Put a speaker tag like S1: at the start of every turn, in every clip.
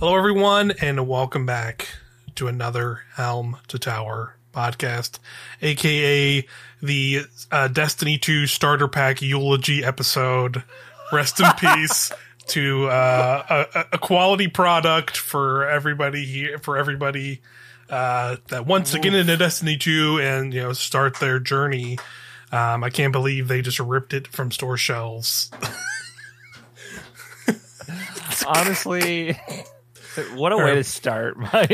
S1: Hello, everyone, and welcome back to another Helm to Tower podcast, aka the uh, Destiny 2 starter pack eulogy episode. Rest in peace to uh, a, a quality product for everybody here, for everybody uh, that wants to get into Destiny 2 and you know start their journey. Um, I can't believe they just ripped it from store shelves.
S2: Honestly, what a way to start, Mike.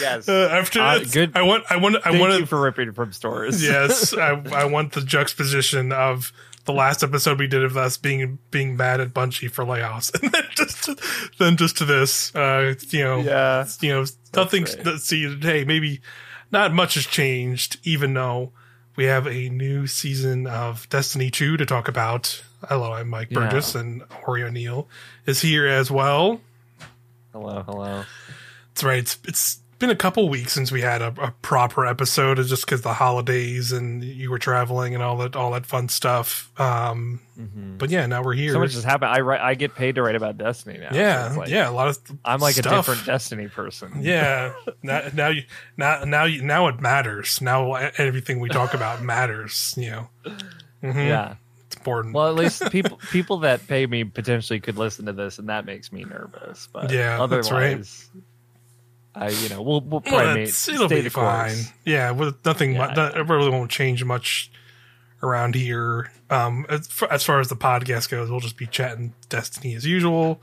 S2: yes.
S1: Uh, after
S2: Uh,
S1: this,
S2: good.
S1: I want, I want, I
S2: Thank
S1: want
S2: you for ripping from stores.
S1: yes, I, I want the juxtaposition of the last episode we did of us being being mad at Bungie for layoffs, and then just to, then just to this, uh, you know,
S2: Yeah.
S1: you know, nothing.
S2: great.
S1: See, hey, maybe not much has changed, even though we have a new season of Destiny two to talk about. Hello, I'm Mike
S2: Yeah.
S1: Burgess, and Auri O'Neill is here as well.
S2: Hello, hello.
S1: That's right. It's, it's been a couple weeks since we had a, a proper episode, just because the holidays and you were traveling and all that all that fun stuff. Um, But yeah, now we're here.
S2: Mm-hmm. So much has happened. I write. I get paid to write about Destiny now.
S1: yeah,
S2: it's like-
S1: yeah, a lot of.
S2: I'm like
S1: stuff.
S2: a different Destiny person.
S1: Yeah, now, now you now now you now it matters. Now everything we talk about matters. You know, Mhm.
S2: Yeah.
S1: Important.
S2: Well, at least people people that pay me potentially could listen to this, and that makes me nervous. But
S1: Yeah,
S2: otherwise,
S1: that's right.
S2: I you know we'll we'll
S1: Well,
S2: probably make,
S1: it'll
S2: stay
S1: be
S2: the
S1: fine.
S2: course.
S1: Yeah, with nothing.
S2: Yeah,
S1: that- it really won't change much around here. Um, as, far, as far as the podcast goes, we'll just be chatting Destiny as usual.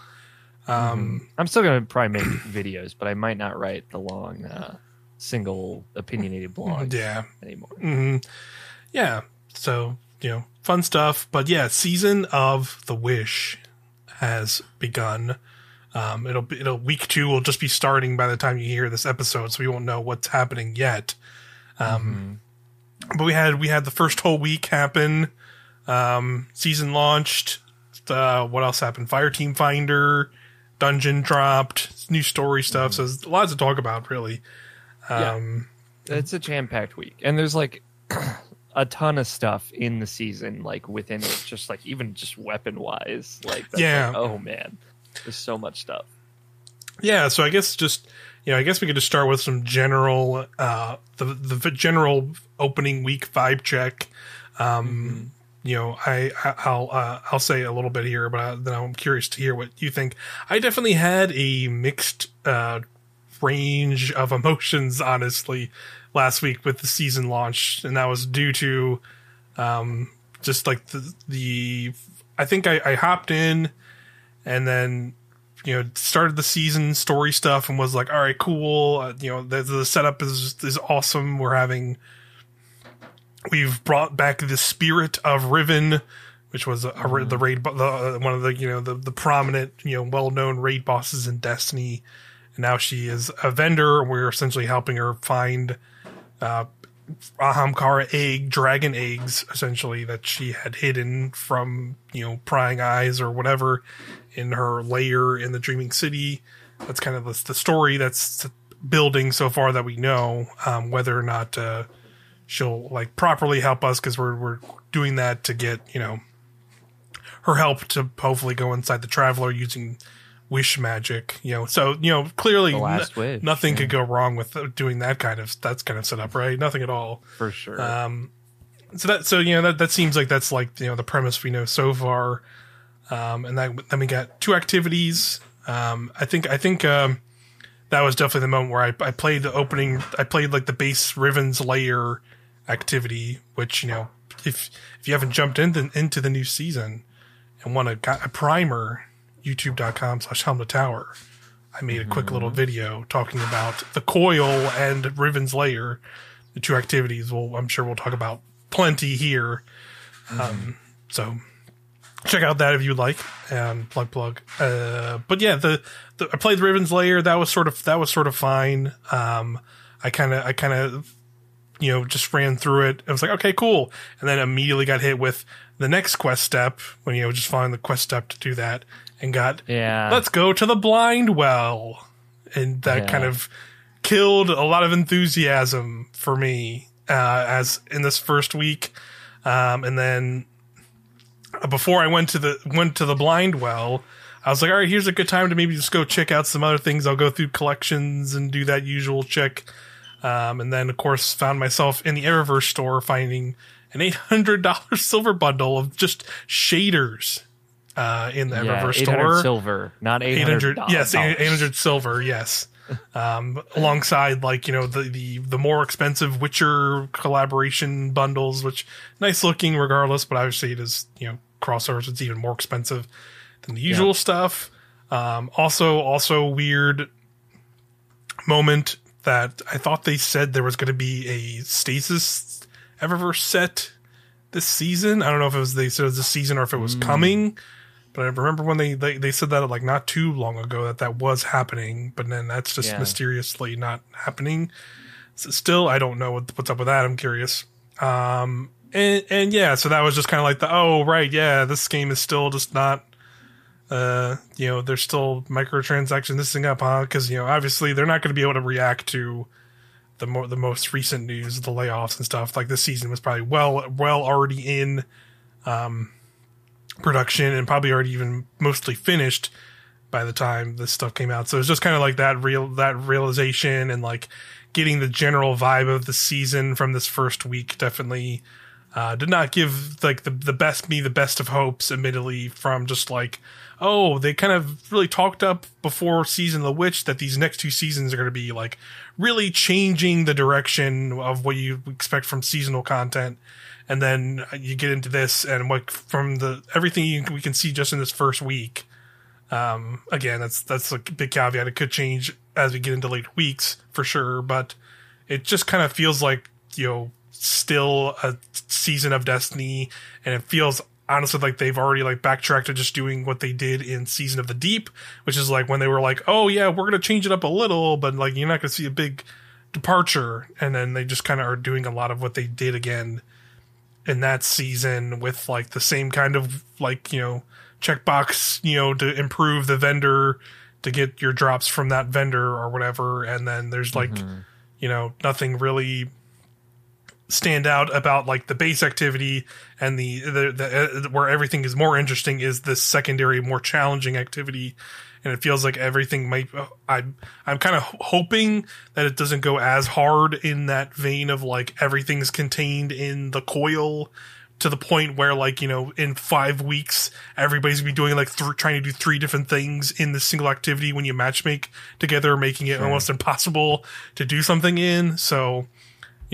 S1: Um,
S2: I'm still gonna probably make videos, but I might not write the long uh, single opinionated blogs
S1: yeah,
S2: anymore.
S1: hmm yeah. So you know, fun stuff. But yeah, season of the Wish has begun. Um, it'll be it'll week two will just be starting by the time you hear this episode, so we won't know what's happening yet. Um, but we had we had the first whole week happen. Um, season launched. Uh, what else happened? Fire Team Finder, Dungeon dropped, new story stuff. So there's lots to talk about, really.
S2: Yeah.
S1: Um,
S2: It's a jam packed week, and there's like a ton of stuff in the season, like within it, just like even just weapon wise. Like,
S1: Yeah.
S2: like, oh man, there's so much stuff.
S1: Yeah, so I guess just you know, I guess we could just start with some general uh the the general opening week vibe check. Um you know, I I- I'll uh, I'll say a little bit here, but I, then I'm curious to hear what you think. I definitely had a mixed uh range of emotions honestly last week with the season launch and that was due to um just like the the I think I, I hopped in and then you know started the season story stuff and was like all right cool. Uh, you know the, the setup is is awesome. We're having we've brought back the spirit of riven which was a, a, the raid the, uh, one of the you know the, the prominent you know well-known raid bosses in destiny. And now she is a vendor and we're essentially helping her find uh Ahamkara egg, dragon eggs, essentially that she had hidden from you know prying eyes or whatever in her lair in the Dreaming City. That's kind of the, the story that's building so far that we know. Um, whether or not uh, she'll like properly help us because we're we're doing that to get you know her help to hopefully go inside the Traveler using wish magic. You know, so you know clearly n-
S2: wish,
S1: nothing
S2: yeah.
S1: could go wrong with doing that kind of that's kind of setup, right? Nothing at all.
S2: For sure.
S1: Um, so that so you know that that seems like that's like you know the premise we know so far. Um, and that then we got two activities. Um, I think I think um, that was definitely the moment where I, I played the opening. I played like the base Riven's Lair activity, which you know if if you haven't jumped into into the new season and want a, a primer, YouTube.com slash Helm to Tower. I made a quick little video talking about the coil and Riven's Lair, the two activities. Well, I'm sure we'll talk about plenty here. Um, so check out that if you like and plug plug. Uh, but yeah, the, the I played Riven's Lair. That was sort of that was sort of fine. Um, I kind of I kind of you know just ran through it. I was like, okay, cool, and then immediately got hit with the next quest step when you know just following the quest step to do that, and got
S2: yeah.
S1: let's go to the blind well and that
S2: Yeah.
S1: kind of killed a lot of enthusiasm for me uh, as in this first week um, and then uh, before i went to the went to the blind well I was like, all right, here's a good time to maybe just go check out some other things. I'll go through collections and do that usual check. Um, and then, of course, found myself in the Eververse store finding an $800 silver bundle of just shaders uh, in the
S2: Yeah,
S1: Eververse
S2: 800
S1: store.
S2: silver, not
S1: 800
S2: 800.
S1: yes 800 silver yes um alongside like you know the, the the more expensive witcher collaboration bundles which nice looking regardless but obviously it is you know crossovers it's even more expensive than the usual
S2: Yeah.
S1: stuff um also also weird moment that i thought they said there was going to be a stasis eververse set this season i don't know if it was they said it was this season or if it was coming but I remember when they, they, they said that like not too long ago that that was happening, but then that's just
S2: Yeah.
S1: mysteriously not happening. So still, I don't know what, what's up with that. I'm curious. Um, and, and yeah, so that was just kind of like the, oh, right. Yeah. This game is still just not, uh, you know, there's still microtransactions this thing up, huh? Cause, you know, obviously they're not going to be able to react to the more, the most recent news, the layoffs and stuff. Like this season was probably well, well already in, production and probably already even mostly finished by the time this stuff came out. So it's just kind of like that real that realization and like getting the general vibe of the season from this first week definitely uh, did not give like the the best me the best of hopes admittedly from just like oh they kind of really talked up before season of the witch that these next two seasons are going to be like really changing the direction of what you expect from seasonal content. And then you get into this and what from the everything you, we can see just in this first week um again that's that's a big caveat. It could change as we get into later weeks for sure but it just kind of feels like you know still a season of destiny and it feels honestly like they've already like backtracked to just doing what they did in season of the deep which is like when they were like oh yeah we're gonna change it up a little but like you're not gonna see a big departure and then they just kind of are doing a lot of what they did again in that season with like the same kind of like you know checkbox you know to improve the vendor to get your drops from that vendor or whatever and then there's like mm-hmm. you know nothing really stand out about like the base activity and the, the, the uh, where everything is more interesting is this secondary more challenging activity. And it feels like everything might i'm i'm kind of hoping that it doesn't go as hard in that vein of like everything's contained in the coil to the point where like you know in five weeks everybody's gonna be doing like th- trying to do three different things in the single activity when you matchmake together making it almost impossible to do something in. So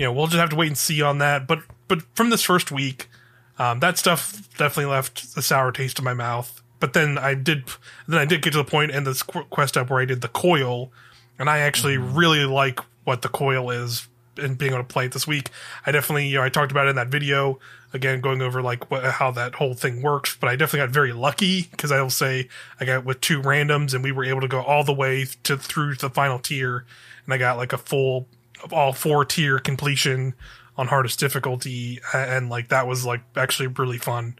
S1: you know, we'll just have to wait and see on that. But but from this first week, um, that stuff definitely left a sour taste in my mouth. But then I did then I did get to the point in this quest up where I did the coil, and I actually really like what the coil is and being able to play it this week. I definitely you know I talked about it in that video again going over like what, how that whole thing works. But I definitely got very lucky because I will say I got with two randoms and we were able to go all the way to through the final tier, and I got like a full all four tier completion on hardest difficulty and like that was like actually really fun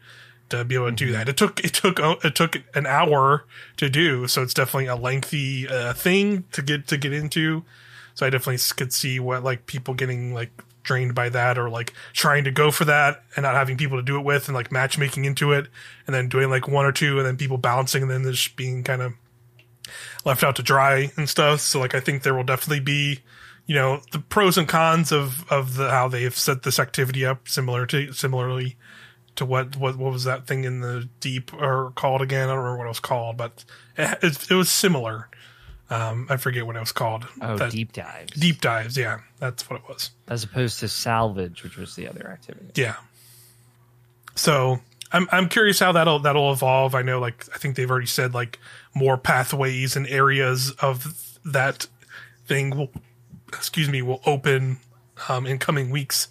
S1: to be able to do that. It took it took uh, it took an hour to do so it's definitely a lengthy uh, thing to get to get into. So i definitely could see what like people getting like drained by that or like trying to go for that and not having people to do it with and like matchmaking into it and then doing like one or two and then people bouncing and then just being kind of left out to dry and stuff. So like I think there will definitely be, you know, the pros and cons of of the how they've set this activity up similar to similarly to what what what was that thing in the deep or called again? I don't remember what it was called, but it, it, it was similar. Um, I forget what it was called.
S2: Oh,
S1: That-
S2: deep dives.
S1: deep dives. Yeah, that's what it was.
S2: As opposed to salvage, which was the other activity.
S1: Yeah. So I'm I'm curious how that'll that'll evolve. I know like I think they've already said like more pathways and areas of that thing will excuse me will open um, in coming weeks.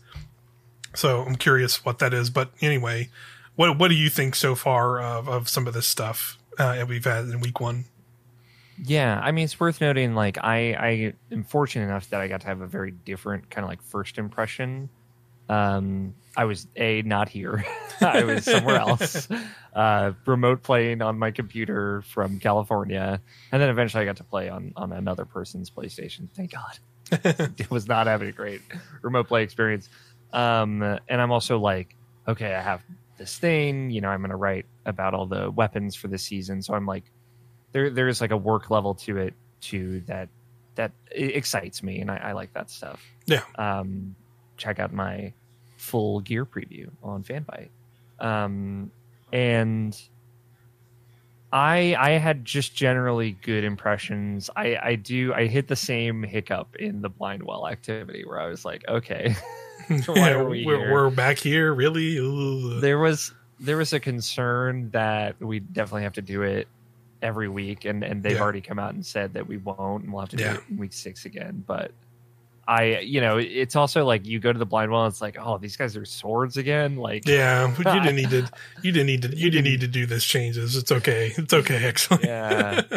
S1: So I'm curious what that is. But anyway, what what do you think so far of, of some of this stuff uh, that we've had in week one?
S2: Yeah, I mean it's worth noting. Like I, I am fortunate enough that I got to have a very different kind of like first impression. Um, I was a not here. I was somewhere else, uh, remote playing on my computer from California, and then eventually I got to play on on another person's PlayStation. Thank God. it was not having a great remote play experience. Um, and I'm also like, okay, I have this thing. You know, I'm going to write about all the weapons for this season, so I'm like there there's like a work level to it too that that excites me, and I, I like that stuff.
S1: Yeah.
S2: Um, check out my full gear preview on Fanbyte. Um, and I I had just generally good impressions. I I do I hit the same hiccup in the blind well activity where I was like, okay, why are we
S1: we're, we're back here, really? Ugh.
S2: there was there was a concern that we definitely have to do it every week, and and they've
S1: Yeah.
S2: already come out and said that we won't, and we'll have to
S1: Yeah.
S2: do it in week six again. But I, you know, it's also like you go to the blind well, it's like, oh, these guys are swords again. Like,
S1: Yeah, but you didn't need to. You didn't need to. You didn't need to do this changes. It's okay. It's okay. Actually.
S2: Yeah.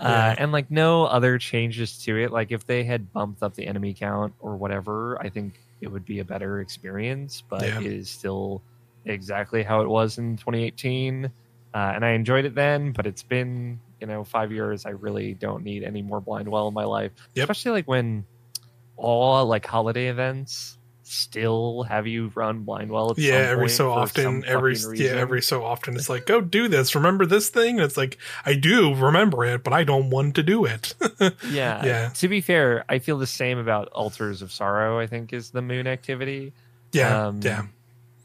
S1: Yeah.
S2: Uh, and like no other changes to it. Like if they had bumped up the enemy count or whatever, I think it would be a better experience. But
S1: Yeah.
S2: it is still exactly how it was in 2018, uh, and I enjoyed it then. But it's been you know five years. I really don't need any more blind well in my life,
S1: Yep.
S2: especially like when all like holiday events still have you run blind well.
S1: Yeah, every so often, every yeah, every so often, it's like, go do this. Remember this thing? And it's like, I do remember it, but I don't want to do it.
S2: Yeah.
S1: Yeah.
S2: To be fair, I feel the same about Altars of Sorrow, I think is the moon activity.
S1: yeah,
S2: Um,
S1: yeah.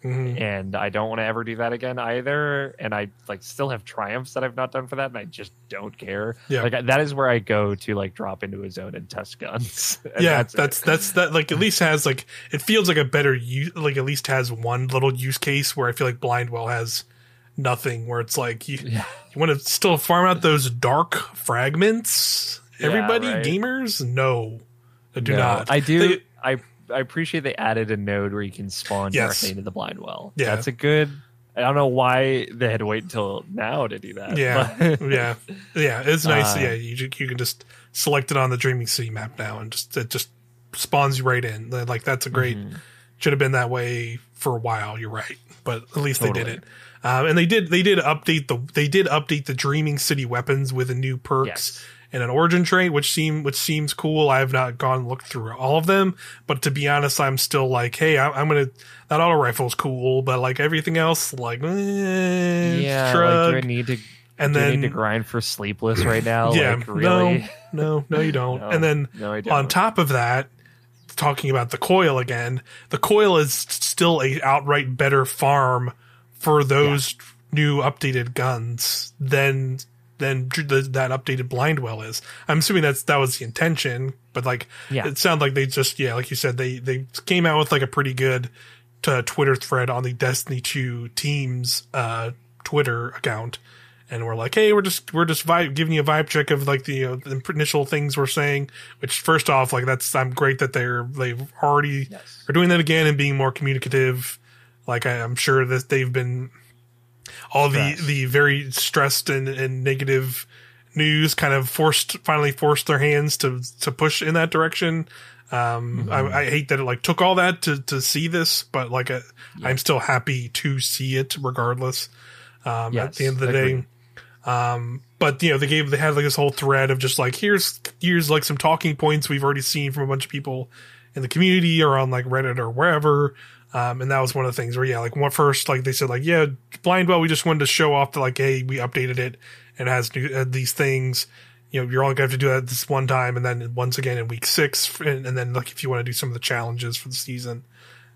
S1: Mhm.
S2: And I don't want to ever do that again either. And I like still have triumphs that I've not done for that, and I just don't care.
S1: Yeah.
S2: Like that is where I go to like drop into a zone and test guns. And
S1: yeah,
S2: that's,
S1: that's that's that. Like at least has like it feels like a better use. Like at least has one little use case where I feel like Blindwell has nothing. Where it's like you
S2: yeah.
S1: you want to still farm out those dark fragments.
S2: Yeah,
S1: Everybody,
S2: right.
S1: gamers, no, I do
S2: No,
S1: not.
S2: I do.
S1: They-
S2: I I appreciate they added a node where you can spawn
S1: Yes.
S2: directly into the blind well.
S1: Yeah.
S2: That's a good. I don't know why they had to wait until now to do that.
S1: Yeah, yeah, yeah. It's nice.
S2: Uh,
S1: yeah, you you can just select it on the Dreaming City map now, and just it just spawns you right in. Like that's a great.
S2: Mhm.
S1: Should have been that way for a while. You're right, but at least they did it. Um, and they did they did update the they did update the Dreaming City weapons with a new perks
S2: Yes.
S1: And an origin trait, which seem which seems cool. I have not gone and looked through all of them, but to be honest, I'm still like, hey, I, I'm gonna that auto rifle's cool, but like everything else, like, eh,
S2: Yeah,
S1: shrug.
S2: like do I need to
S1: and then
S2: need to grind for sleepless right now?
S1: yeah,
S2: like really?
S1: no, no, no, you don't.
S2: No,
S1: and then
S2: no, don't.
S1: on top of that, talking about the coil again, the coil is still a outright better farm for those new updated guns than than the, that updated blindwell is. I'm assuming that's that was the intention, but like
S2: Yeah.
S1: it sounds like they just yeah, like you said, they they came out with like a pretty good uh, Twitter thread on the Destiny 2 team's uh, Twitter account. And we're like, hey, we're just we're just vibe, giving you a vibe check of like the, uh, the initial things we're saying. Which first off, like that's I'm great that they're they've already
S2: Yes.
S1: are doing that again and being more communicative. Like I, I'm sure that they've been all the the very stressed and, and negative news kind of forced finally forced their hands to to push in that direction. Um,
S2: Mm-hmm.
S1: I, I hate that it like took all that to to see this, but like uh I'm still happy to see it regardless. Um, at the end of the day. Um, but you know, they gave they had like this whole thread of just like here's here's like some talking points we've already seen from a bunch of people in the community or on like Reddit or wherever. Um, and that was one of the things where yeah, like one first like they said like yeah, Blindwell we just wanted to show off that like hey we updated it and it has new, uh, these things. You know, you're only gonna have to do that this one time, and then once again in week six, and, and then like if you want to do some of the challenges for the season,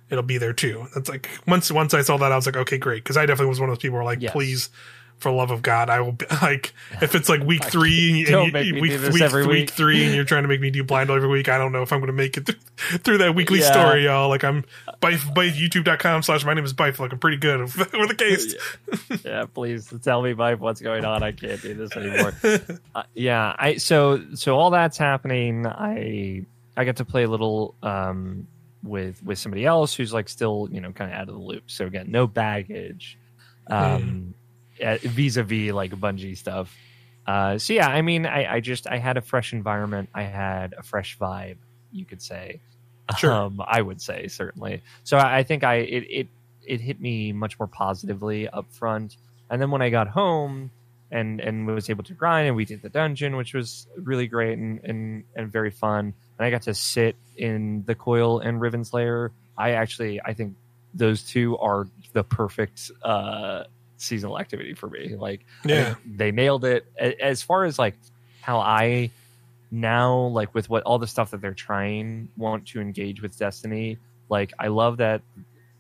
S1: it'll be there too. That's like once once I saw that, I was like, okay, great, because I definitely was one of those people who were like,
S2: Yes.
S1: please, for love of God, I will be like if it's like week three and, you, and you, week week,
S2: every
S1: week
S2: week.
S1: three, and you're trying to make me do blind every week. I don't know if I'm going to make it through, through that weekly
S2: Yeah.
S1: story, y'all. Like I'm by by YouTube.com slash my name is Bife. Like I'm pretty good with the case.
S2: yeah, please tell me, Mike, what's going on. I can't do this anymore. uh, yeah, I so so all that's happening. I I get to play a little um, with with somebody else who's like still you know kind of out of the loop. So again, no baggage um, vis a vis like Bungie stuff. Uh, so yeah, I mean, I, I just I had a fresh environment. I had a fresh vibe, you could say.
S1: Sure.
S2: Um, I would say certainly. So I, think I it, it it hit me much more positively up front. And then when I got home and and was able to grind and we did the dungeon, which was really great and and, and very fun. And I got to sit in the coil and Riven's lair. I actually I think those two are the perfect uh seasonal activity for me. Like,
S1: Yeah.
S2: they nailed it. As far as like how I now like with what all the stuff that they're trying want to engage with Destiny. Like, I love that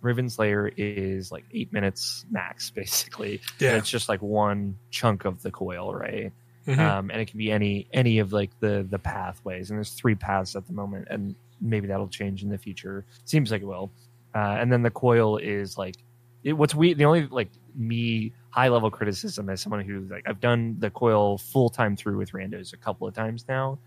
S2: Riven's Lair is like eight minutes max, basically. And
S1: Yeah.
S2: it's just like one chunk of the coil, right?
S1: Mhm.
S2: um, and it can be any any of like the the pathways and there's three paths at the moment and maybe that'll change in the future seems like it will uh, and then the coil is like it, what's we the only like me high level criticism as someone who like i've done the coil full time through with randos a couple of times now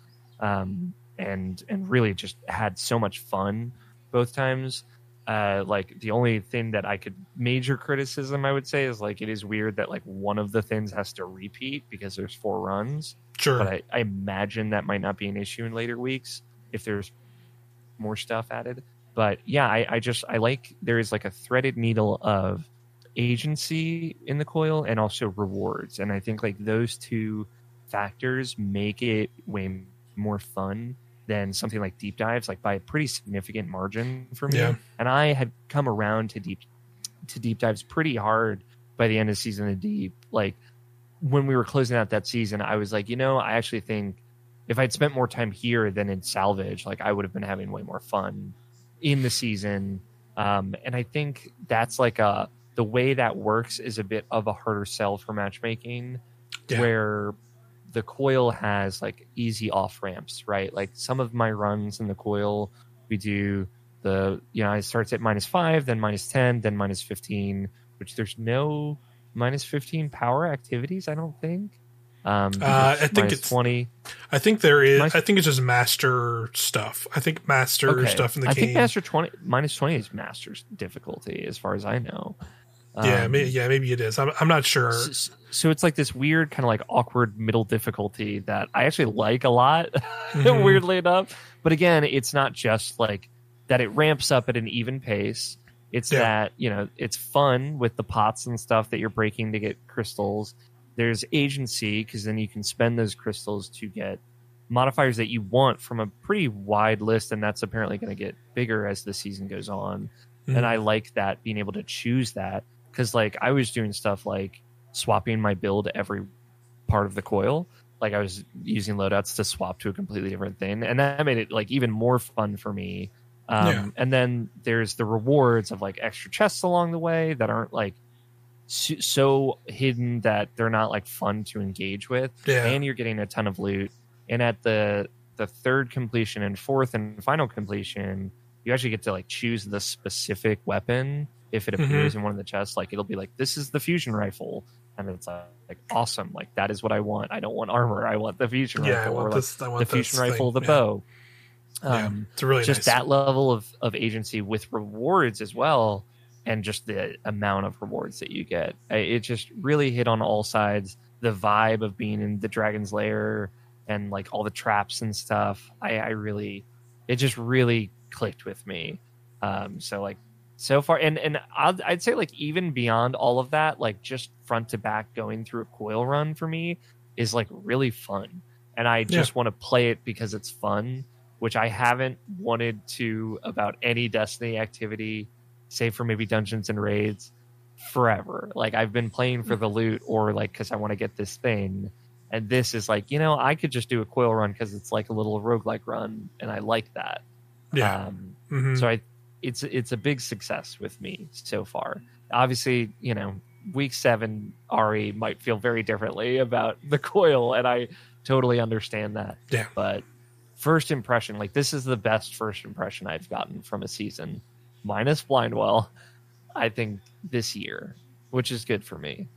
S2: um, and and really just had so much fun both times uh, like the only thing that I could major criticism I would say is like it is weird that like one of the things has to repeat because there's four runs,
S1: sure.
S2: but I, I imagine that might not be an issue in later weeks if there's more stuff added. But yeah, I, I just I like there is like a threaded needle of agency in the coil and also rewards, and I think like those two factors make it way more fun than something like deep dives, like by a pretty significant margin for me.
S1: Yeah.
S2: And I had come around to deep to deep dives pretty hard by the end of season of deep. Like when we were closing out that season, I was like, you know, I actually think if I'd spent more time here than in salvage, like I would have been having way more fun in the season. Um, and I think that's like a the way that works is a bit of a harder sell for matchmaking,
S1: Yeah.
S2: where the coil has like easy off ramps, right? Like some of my runs in the coil, we do the you know it starts at minus five, then minus ten, then minus fifteen, which there's no minus fifteen power activities. I don't think. Um,
S1: Uh, I think it's-
S2: twenty.
S1: I think there is.
S2: Nice.
S1: I think it's just master stuff. I think master
S2: Okay.
S1: stuff in the
S2: I
S1: game.
S2: I think master twenty minus twenty is master's difficulty, as far as I know.
S1: Yeah,
S2: Um,
S1: may, yeah, maybe it is. I'm, I'm not sure.
S2: s- so it's like this weird kind of like awkward middle difficulty that I actually like a lot,
S1: Mhm.
S2: weirdly enough. But again, it's not just like that it ramps up at an even pace. It's
S1: Yeah.
S2: that, you know, it's fun with the pots and stuff that you're breaking to get crystals. There's agency because then you can spend those crystals to get modifiers that you want from a pretty wide list, and that's apparently going to get bigger as the season goes on
S1: Mhm.
S2: and I like that being able to choose that because like I was doing stuff like swapping my build every part of the coil. Like I was using loadouts to swap to a completely different thing, and that made it like even more fun for me. Um,
S1: Yeah.
S2: And then there's the rewards of like extra chests along the way that aren't like so, so hidden that they're not like fun to engage with
S1: Yeah.
S2: and you're getting a ton of loot. And at the the third completion and fourth and final completion, you actually get to like choose the specific weapon if it
S1: Mhm.
S2: appears in one of the chests. Like it'll be like this is the fusion rifle, and it's like, like awesome. Like that is what I want. I don't want armor. I want the fusion rifle.
S1: yeah, I
S2: rifle. or
S1: want
S2: like
S1: this. I want
S2: the fusion rifle, the
S1: Yeah.
S2: bow.
S1: Yeah.
S2: Um,
S1: It's really
S2: just
S1: nice.
S2: that level of, of agency with rewards as well and just the amount of rewards that you get I- it just really hit on all sides the vibe of being in the dragon's lair and like all the traps and stuff i, I really it just really clicked with me um, so like so far and and I'd, I'd say like even beyond all of that like just front to back going through a coil run for me is like really fun and i just want to play it because it's fun which I haven't wanted to about any Destiny activity, save for maybe dungeons and raids, forever. Like I've been playing for the loot or like because I want to get this thing. And this is like, you know, I could just do a coil run because it's like a little roguelike run, and I like that.
S1: Yeah.
S2: Um,
S1: Mhm.
S2: so I, it's it's a big success with me so far. Obviously, you know, week seven Auri might feel very differently about the coil, and I totally understand that.
S1: Yeah.
S2: But first impression, like this is the best first impression I've gotten from a season, minus Blindwell. I think this year, which is good for me.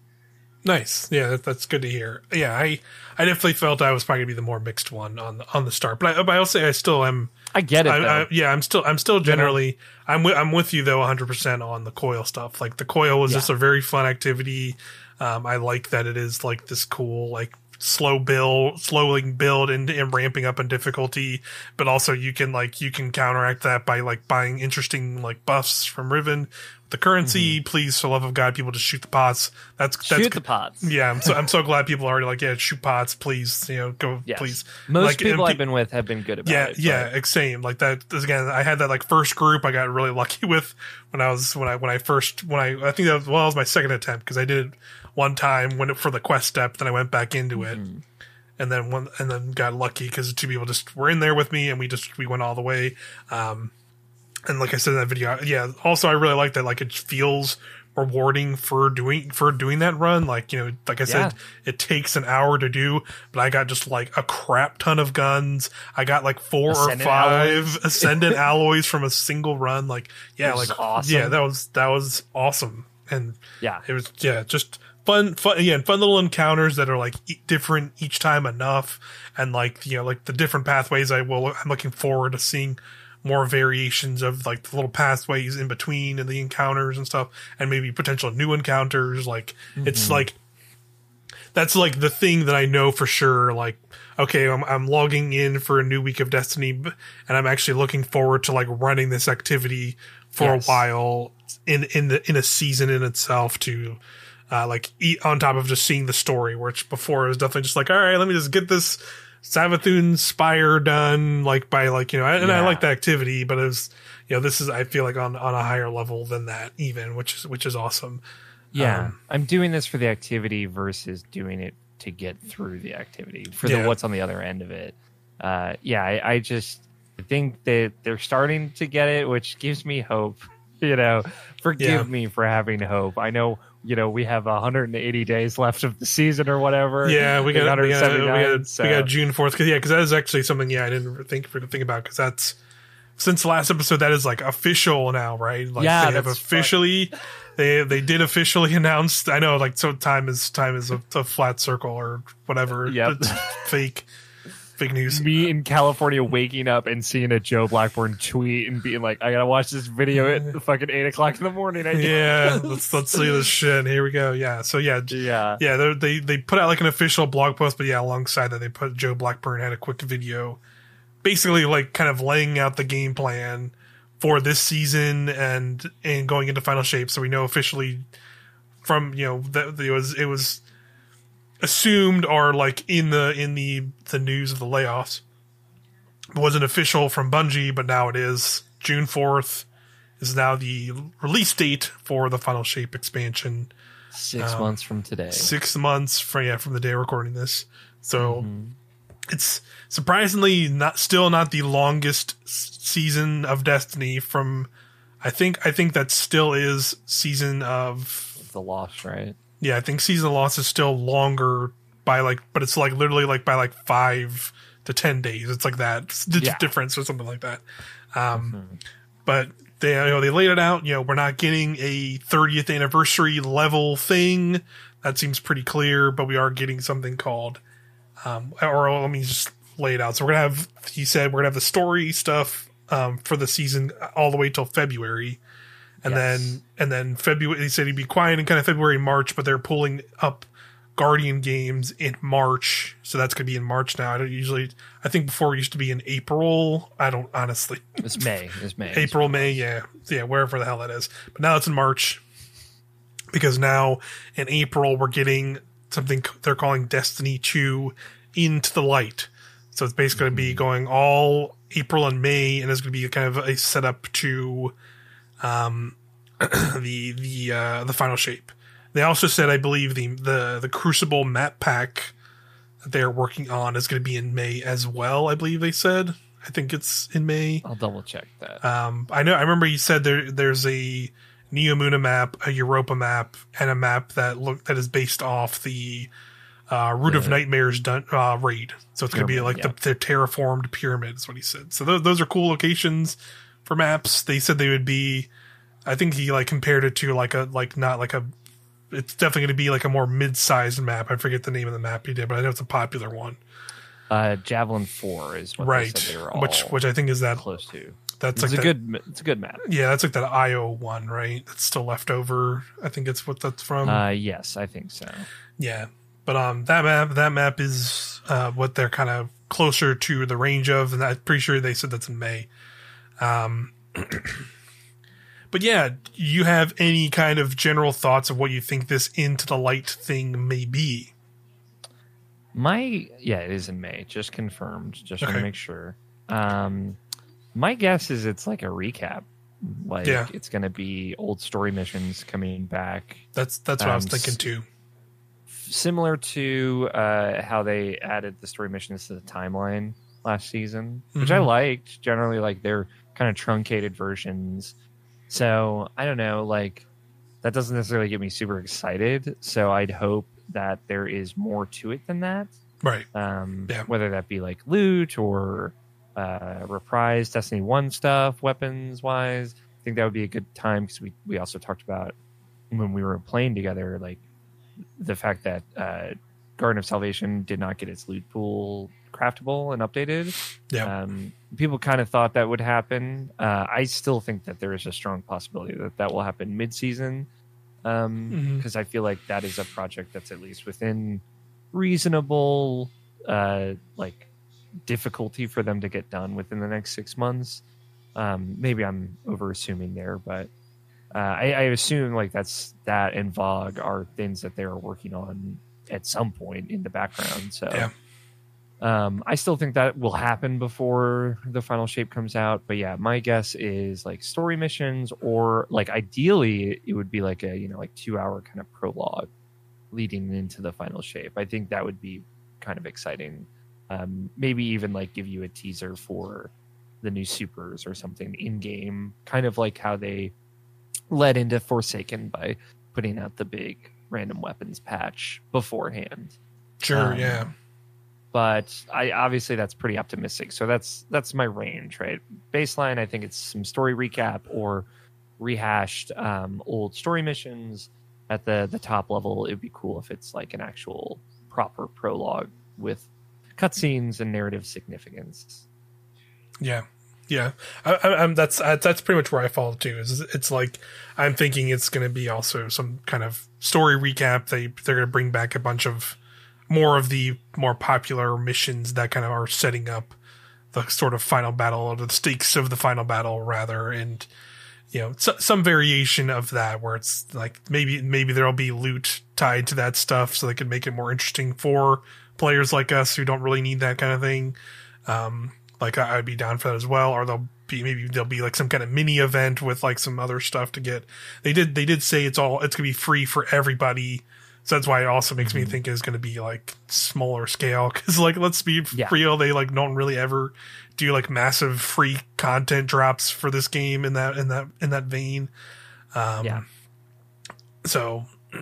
S1: Nice. Yeah, that's good to hear. Yeah, I I definitely felt I was probably gonna be the more mixed one on the on the start, but I, but I'll say I still am.
S2: I get it.
S1: I. I, yeah, I'm still I'm still generally I'm with I'm with you though 100 percent on the coil stuff. Like the coil was
S2: Yeah.
S1: just a very fun activity. Um, I like that it is like this cool like slow build, slowing build and, and ramping up in difficulty, but also you can like you can counteract that by like buying interesting like buffs from Riven, the currency, please, for love of God, people just shoot the pots. That's that's
S2: Shoot the pots.
S1: yeah. I'm so I'm so glad people are already like, yeah, shoot pots, please. You know, go
S2: Yes.
S1: please.
S2: Most
S1: Like,
S2: people
S1: and
S2: I've been with have been good about
S1: yeah,
S2: it.
S1: yeah, ex- same. Like that. Again, I had that like first group. I got really lucky with when I was when I when I first when I I think that was, well, that was my second attempt because I did it one time when it, for the quest step. Then I went back into it,
S2: Mm-hmm.
S1: and then one and then got lucky because two people just were in there with me, and we just we went all the way. Um, and like I said in that video, yeah. Also, I really like that. Like it feels rewarding for doing for doing that run. Like you know, like I said, it takes an hour to do, but I got just like a crap ton of guns. I got like four
S2: Ascendant
S1: or five
S2: alloys.
S1: ascendant alloys from a single run. Like yeah, like
S2: awesome.
S1: yeah, that was that was awesome, and
S2: Yeah.
S1: it was yeah, just fun, fun, yeah, fun little encounters that are like e- different each time enough, and like you know, like the different pathways. I will. I'm looking forward to seeing more variations of like the little pathways in between and the encounters and stuff, and maybe potential new encounters. Like it's like that's like the thing that I know for sure. Like, okay, I'm, I'm logging in for a new week of Destiny, and I'm actually looking forward to like running this activity for
S2: Yes.
S1: a while in in the in a season in itself to. Uh, like eat on top of just seeing the story, which before it was definitely just like, all right, let me just get this Savathun Spire done, like by like you know, and I like the activity, but it was you know, this is I feel like on on a higher level than that even, which is which is awesome.
S2: Yeah,
S1: Um,
S2: I'm doing this for the activity versus doing it to get through the activity for
S1: Yeah.
S2: the what's on the other end of it. Uh, yeah, I, I just think that they're starting to get it, which gives me hope. You know, forgive
S1: Yeah.
S2: me for having hope. I know, you know, we have 180 days left of the season or whatever.
S1: Yeah, we got we got, we got,
S2: so-
S1: we got June fourth. Because yeah, because that is actually something yeah I didn't think for to think about because that's since the last episode that is like official now right? Like
S2: Yeah,
S1: they have officially they they did officially announce I know like so time is time is a, a flat circle or whatever. It's fake fake news.
S2: Me in California waking up and seeing a Joe Blackburn tweet and being like, I gotta watch this video at the fucking eight o'clock in the morning. I
S1: yeah let's let's see this shit. Here we go. Yeah. So yeah
S2: yeah.
S1: yeah they they put out like an official blog post but yeah alongside that they put joe blackburn had a quick video basically like kind of laying out the game plan for this season and and going into final shape. So we know officially from you know that it was it was assumed are like in the in the the news of the layoffs it wasn't official from bungie but now it is june 4th is now the release date for the final shape expansion
S2: Six
S1: Um,
S2: months from today.
S1: six months from yeah from the day recording this. So
S2: Mm-hmm.
S1: it's surprisingly not still not the longest season of Destiny. From I think I think that still is season of
S2: The Lost, right?
S1: Yeah I think season Lost is still longer by like but it's like literally like by like five to ten days. It's like that d-
S2: Yeah. Mm-hmm.
S1: difference or something like that. Um, but they you know they laid it out. You know we're not getting a 30th anniversary level thing. That seems pretty clear. But we are getting something called, um, or let me just lay it out. So we're gonna have. He said we're gonna have the story stuff um, for the season all the way till February, and
S2: Yes.
S1: then and then February. He said he'd be quiet in kind of February March, but they're pulling up Guardian games in March, so that's gonna be in March now. I don't usually. I think before it used to be in April. I don't honestly.
S2: It's May. It's May.
S1: April, May, yeah, yeah, wherever the hell that is. But now it's in March because now in April we're getting something they're calling Destiny Two into the light. So it's basically going to be mm-hmm. going all April and May, and it's going to be kind of a setup to um, the the uh, the final shape. They also said, I believe the the the Crucible map pack that they're working on is going to be in May as well. I believe they said. I think it's in May.
S2: I'll double check that.
S1: Um, I know. I remember you said there there's a Neomuna map, a Europa map, and a map that look that is based off the uh, Root of Nightmares dun- uh, raid. So it's going to be like the, the terraformed pyramid. Is what he said. So those, those are cool locations for maps. They said they would be. I think he like compared it to like a like not like a. It's definitely going to be like a more mid-sized map. I forget the name of the map he did, but I know it's a popular one.
S2: Uh, Javelin Four is what they
S1: right?
S2: said they were
S1: Which which I think is that
S2: close to.
S1: that's
S2: It's
S1: like
S2: a
S1: that,
S2: good. It's a good map.
S1: Yeah, that's like that IO one, right? That's still left over. I think it's what that's from.
S2: Uh, yes, I think so.
S1: yeah, but um, that map that map is uh what they're kind of closer to the range of, and I'm pretty sure they said that's in May. Um, but yeah, you have any kind of general thoughts of what you think this into the light thing may be?
S2: My yeah, it is in May. Just confirmed. Just want
S1: Okay.
S2: to make sure. Um, my guess is it's like a recap. Like
S1: Yeah.
S2: it's going to be old story missions coming back,
S1: That's that's what I was
S2: Um,
S1: thinking too.
S2: similar to uh, how they added the story missions to the timeline last season, which I
S1: Mhm.
S2: liked. Generally, like they're kind of truncated versions. So I don't know, like that doesn't necessarily get me super excited. So I'd hope that there is more to it than that.
S1: Right.
S2: um,
S1: Yeah.
S2: whether that be like loot or uh, reprise Destiny One stuff, weapons wise. I think that would be a good time because we we also talked about when we were playing together, like the fact that uh, Garden of Salvation did not get its loot pool craftable and updated.
S1: Yeah.
S2: Um, people kind of thought that would happen. Uh, I still think that there is a strong possibility that that will happen mid season because
S1: Mhm.
S2: I feel like that is a project that's at least within reasonable uh, like difficulty for them to get done within the next six months. Um, maybe I'm over assuming there, but uh, I, I assume like that's that and VoG are things that they are working on at some point in the background. So
S1: Yeah.
S2: Um, I still think that will happen before the final shape comes out. But yeah, my guess is like story missions or like ideally it would be like a you know like two hour kind of prologue leading into the final shape. I think that would be kind of exciting. Um, maybe even like give you a teaser for the new supers or something in game, kind of like how they led into Forsaken by putting out the big random weapons patch beforehand
S1: Sure.
S2: um,
S1: yeah.
S2: But I obviously that's pretty optimistic. So that's that's my range, right? Baseline, I think it's some story recap or rehashed um, old story missions. At the the top level, it'd be cool if it's like an actual proper prologue with cutscenes and narrative significance.
S1: Yeah, yeah. I, I, I'm that's I, that's pretty much where I fall too. Is it's like I'm thinking it's going to be also some kind of story recap. They they're going to bring back a bunch of more of the more popular missions that kind of are setting up the sort of final battle or the stakes of the final battle rather and you know so, some variation of that where it's like maybe maybe there'll be loot tied to that stuff so they can make it more interesting for players like us who don't really need that kind of thing um like I- I'd be down for that as well. Or there'll be maybe there'll be like some kind of mini event with like some other stuff to get. They did they did say it's all it's gonna be free for everybody. So that's why it also makes me think it's gonna be like smaller scale. Because like let's be
S2: Yeah.
S1: real, they like don't really ever do like massive free content drops for this game in that in that in that vein. Um,
S2: yeah,
S1: so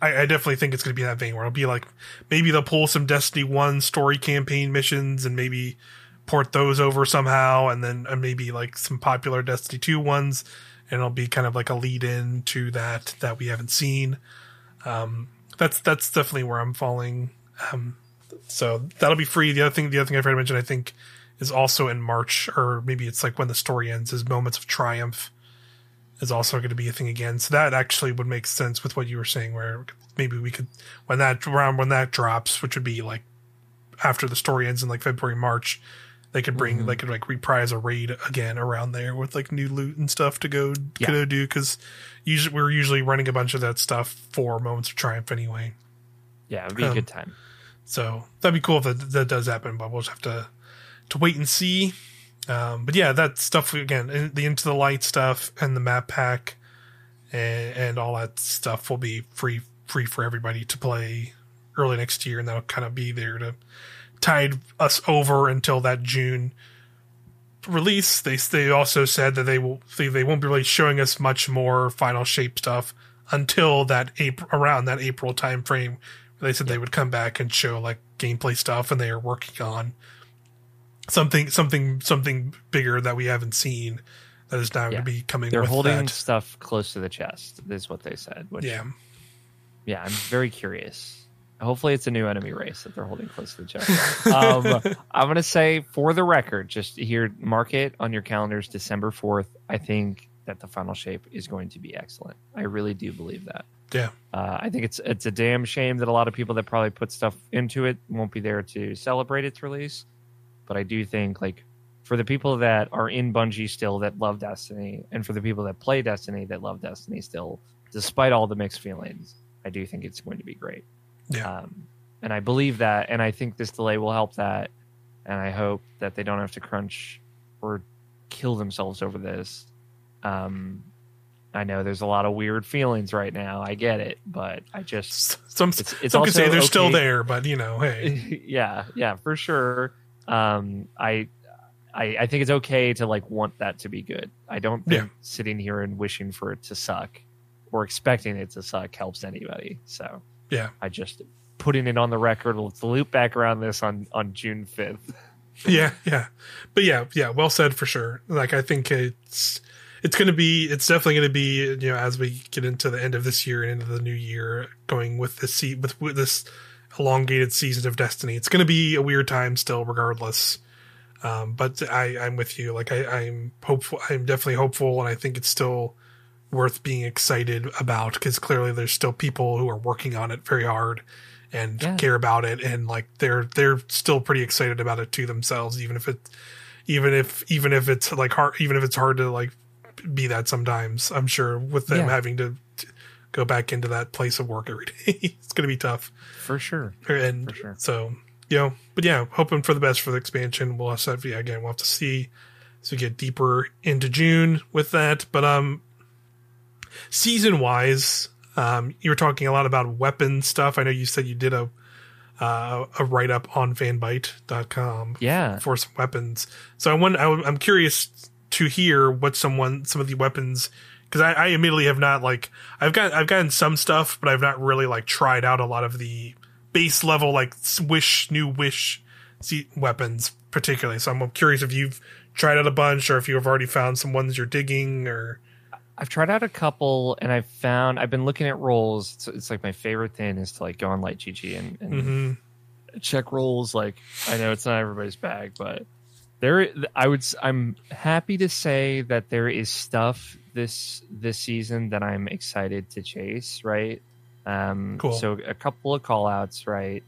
S1: I, I definitely think it's going to be that vein where it'll be like maybe they'll pull some Destiny One story campaign missions and maybe port those over somehow, and then and maybe like some popular Destiny Two ones, and it'll be kind of like a lead in to that that we haven't seen. Um, that's that's definitely where I'm falling. Um, so that'll be free. The other thing, the other thing I've to mention, I think, is also in March, or maybe it's like when the story ends. Is Moments of Triumph is also going to be a thing again. So that actually would make sense with what you were saying, where maybe we could when that around when that drops, which would be like after the story ends in like February March, they could bring they could like reprise a raid again around there with like new loot and stuff to go
S2: Yeah.
S1: go do because usually we're usually running a bunch of that stuff for Moments of Triumph anyway.
S2: yeah, it'd be a
S1: Um,
S2: good time.
S1: So that'd be cool if that, that does happen, but we'll just have to to wait and see. Um, but yeah, that stuff again, in- the Into the Light stuff and the map pack and, and all that stuff will be free free for everybody to play early next year, and that'll kind of be there to tide us over until that June release. They they also said that they will they, they won't be really showing us much more final shape stuff until that April around that April time frame. They said they would come back and show like gameplay stuff, and they are working on something something something bigger that we haven't seen that is now
S2: Yeah.
S1: going to be coming.
S2: They're holding
S1: that.
S2: stuff close to the chest, is what they said. Which,
S1: Yeah,
S2: yeah, I'm very curious. Hopefully, it's a new enemy race that they're holding close to the chest. um, I'm gonna say, for the record, just here, mark it on your calendars, December fourth. I think that the final shape is going to be excellent. I really do believe that.
S1: yeah,
S2: Uh, I think it's it's a damn shame that a lot of people that probably put stuff into it won't be there to celebrate its release. But I do think, like, for the people that are in Bungie still that love Destiny, and for the people that play Destiny that love Destiny still, despite all the mixed feelings, I do think it's going to be great.
S1: Yeah.
S2: Um, and I believe that, and I think this delay will help that, and I hope that they don't have to crunch or kill themselves over this. Um, I know there's a lot of weird feelings right now. I get it, but I just
S1: some
S2: it's, it's
S1: some could say they're still there, but you know, hey,
S2: yeah, yeah, for sure. Um, I, I, I think it's okay to like want that to be good. I don't think
S1: Yeah.
S2: sitting here and wishing for it to suck or expecting it to suck helps anybody. So
S1: yeah,
S2: I just putting it on the record. Let's loop back around this on on June fifth.
S1: yeah, yeah. But yeah, yeah, well said for sure. Like I think it's it's going to be it's definitely going to be you know as we get into the end of this year and into the new year going with this se- with, with this elongated season of Destiny. It's going to be a weird time still regardless. Um, but I, I'm with you. Like I, I'm hopeful. I'm definitely hopeful, and I think it's still worth being excited about because clearly there's still people who are working on it very hard and
S2: Yeah.
S1: care about it, and like they're they're still pretty excited about it to themselves, even if it, even if even if it's like hard, even if it's hard to like be that sometimes. I'm sure with them
S2: Yeah.
S1: having to, to go back into that place of work every day, it's going to be tough
S2: For sure.
S1: and
S2: For sure.
S1: so you know but yeah hoping for the best for the expansion we'll have yeah again we'll have to see as we get deeper into june with that but um season wise um you were talking a lot about weapon stuff i know you said you did a uh, a write up on fanbyte.com
S2: Yeah.
S1: for some weapons. So I want I, am curious to hear what someone some of the weapons because I, I immediately have not like I've got I've gotten some stuff, but I've not really like tried out a lot of the base level like wish new wish weapons particularly. So I'm curious if you've tried out a bunch or if you've already found some ones you're digging or
S2: I've tried out a couple, and I've found I've been looking at rolls. It's, it's like my favorite thing is to like go on Light GG and, and
S1: Mhm.
S2: check rolls. Like I know it's not everybody's bag, but there I would I'm happy to say that there is stuff this this season that I'm excited to chase. Right. Um,
S1: Cool.
S2: So a couple of call outs. Right.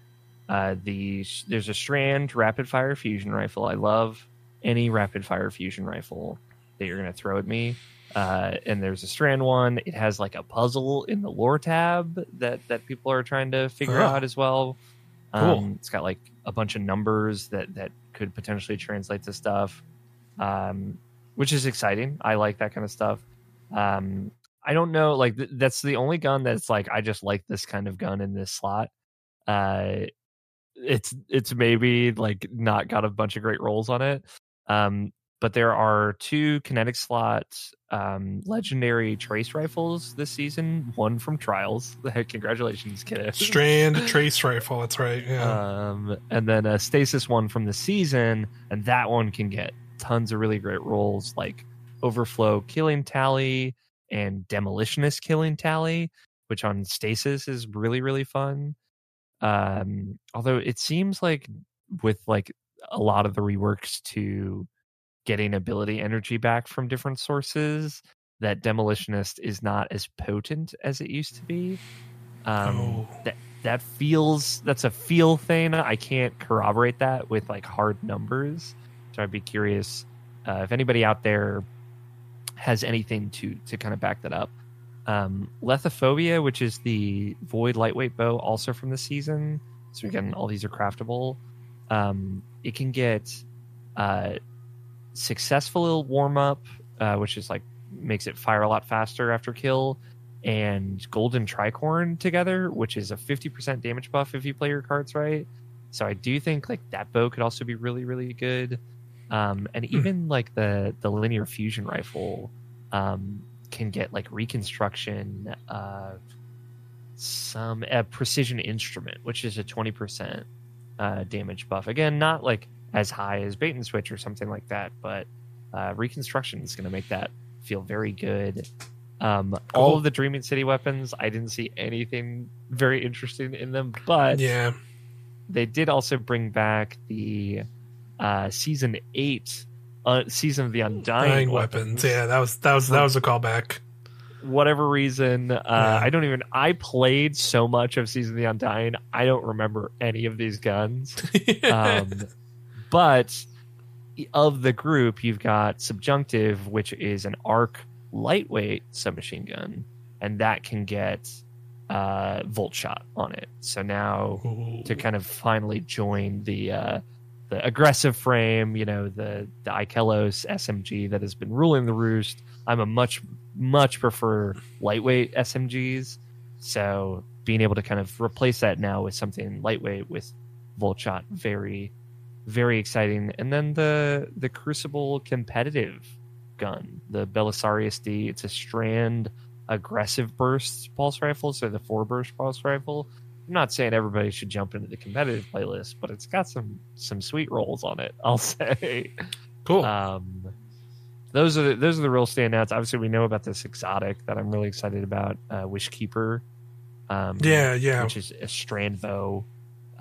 S2: Uh, the there's a Strand rapid fire fusion rifle. I love any rapid fire fusion rifle that you're gonna throw at me. Uh, and there's a Strand one. It has like a puzzle in the lore tab that that people are trying to figure
S1: Oh.
S2: out as well.
S1: Cool.
S2: Um, it's got like a bunch of numbers that that could potentially translate to stuff, um, which is exciting. I like that kind of stuff. Um, I don't know, like th- that's the only gun that's like I just like this kind of gun in this slot. Uh, it's it's maybe like not got a bunch of great rolls on it. Um, but there are two kinetic slot um, legendary trace rifles this season. One from Trials. Congratulations, kiddo.
S1: strand trace rifle. That's right. Yeah.
S2: Um, and then a stasis one from the season, and that one can get tons of really great rolls like overflow killing tally and demolitionist killing tally, which on stasis is really really fun. Um, although it seems like with like a lot of the reworks to getting ability energy back from different sources, that demolitionist is not as potent as it used to be. Um,
S1: Oh.
S2: that that feels that's a feel thing. I can't corroborate that with like hard numbers. So I'd be curious uh, if anybody out there has anything to to kind of back that up. Um, Lethophobia, which is the void lightweight bow, also from the season. So again, all these are craftable. Um, it can get uh, successful warm up, uh, which is like makes it fire a lot faster after kill, and golden tricorn together, which is a fifty percent damage buff if you play your cards right. So I do think like that bow could also be really really good, um, and even like the the linear fusion rifle um, can get like reconstruction, uh, some a precision instrument, which is a twenty percent uh, damage buff. Again, not like as high as bait and switch or something like that, but uh, reconstruction is going to make that feel very good. Um, All of the Dreaming City weapons, I didn't see anything very interesting in them, but
S1: yeah.
S2: they did also bring back the uh, season eight, uh, season of the Undying
S1: Dying weapons. Yeah, that was that was that was a callback.
S2: Whatever reason, uh,
S1: Yeah.
S2: I don't even. I played so much of season of the Undying, I don't remember any of these guns. um, but of the group, you've got Subjunctive, which is an arc lightweight submachine gun, and that can get uh, Volt Shot on it. So now
S1: Ooh.
S2: to kind of finally join the uh, the aggressive frame, you know, the the Ikelos SMG that has been ruling the roost. I'm a much much prefer lightweight SMGs. So being able to kind of replace that now with something lightweight with Volt Shot, very very exciting. And then the the Crucible competitive gun, the Belisarius D. It's a strand aggressive burst pulse rifle, so the four burst pulse rifle. I'm not saying everybody should jump into the competitive playlist, but it's got some some sweet rolls on it. I'll say.
S1: cool.
S2: Um, those are the, those are the real standouts. Obviously, we know about this exotic that I'm really excited about, uh, Wishkeeper. Um,
S1: yeah, yeah.
S2: which is a strand bow.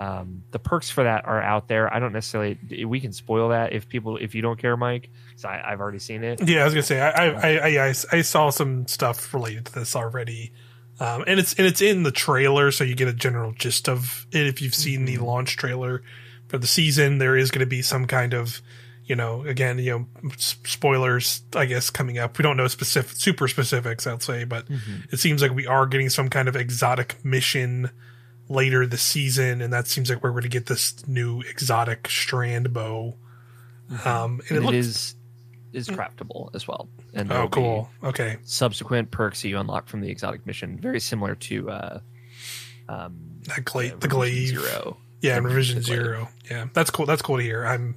S2: Um, the perks for that are out there. I don't necessarily. We can spoil that if people if you don't care, Mike. Because I've already seen it.
S1: Yeah, I was gonna say I I, I, I, I saw some stuff related to this already, um, and it's and it's in the trailer, so you get a general gist of it. If you've seen the launch trailer for the season, there is going to be some kind of, you know, again, you know, spoilers, I guess, coming up. We don't know specific, super specifics, I'd say, but it seems like we are getting some kind of exotic mission later this season, and that seems like we're going to get this new exotic strand bow. Um, and,
S2: And
S1: it
S2: it
S1: looks
S2: is is craftable as well. And
S1: oh cool. Okay,
S2: Subsequent perks you unlock from the exotic mission, very similar to uh, um,
S1: that gla-
S2: uh,
S1: the glaive.
S2: Zero.
S1: Yeah,
S2: and
S1: revision zero. Yeah, that's cool. That's cool to hear. I'm,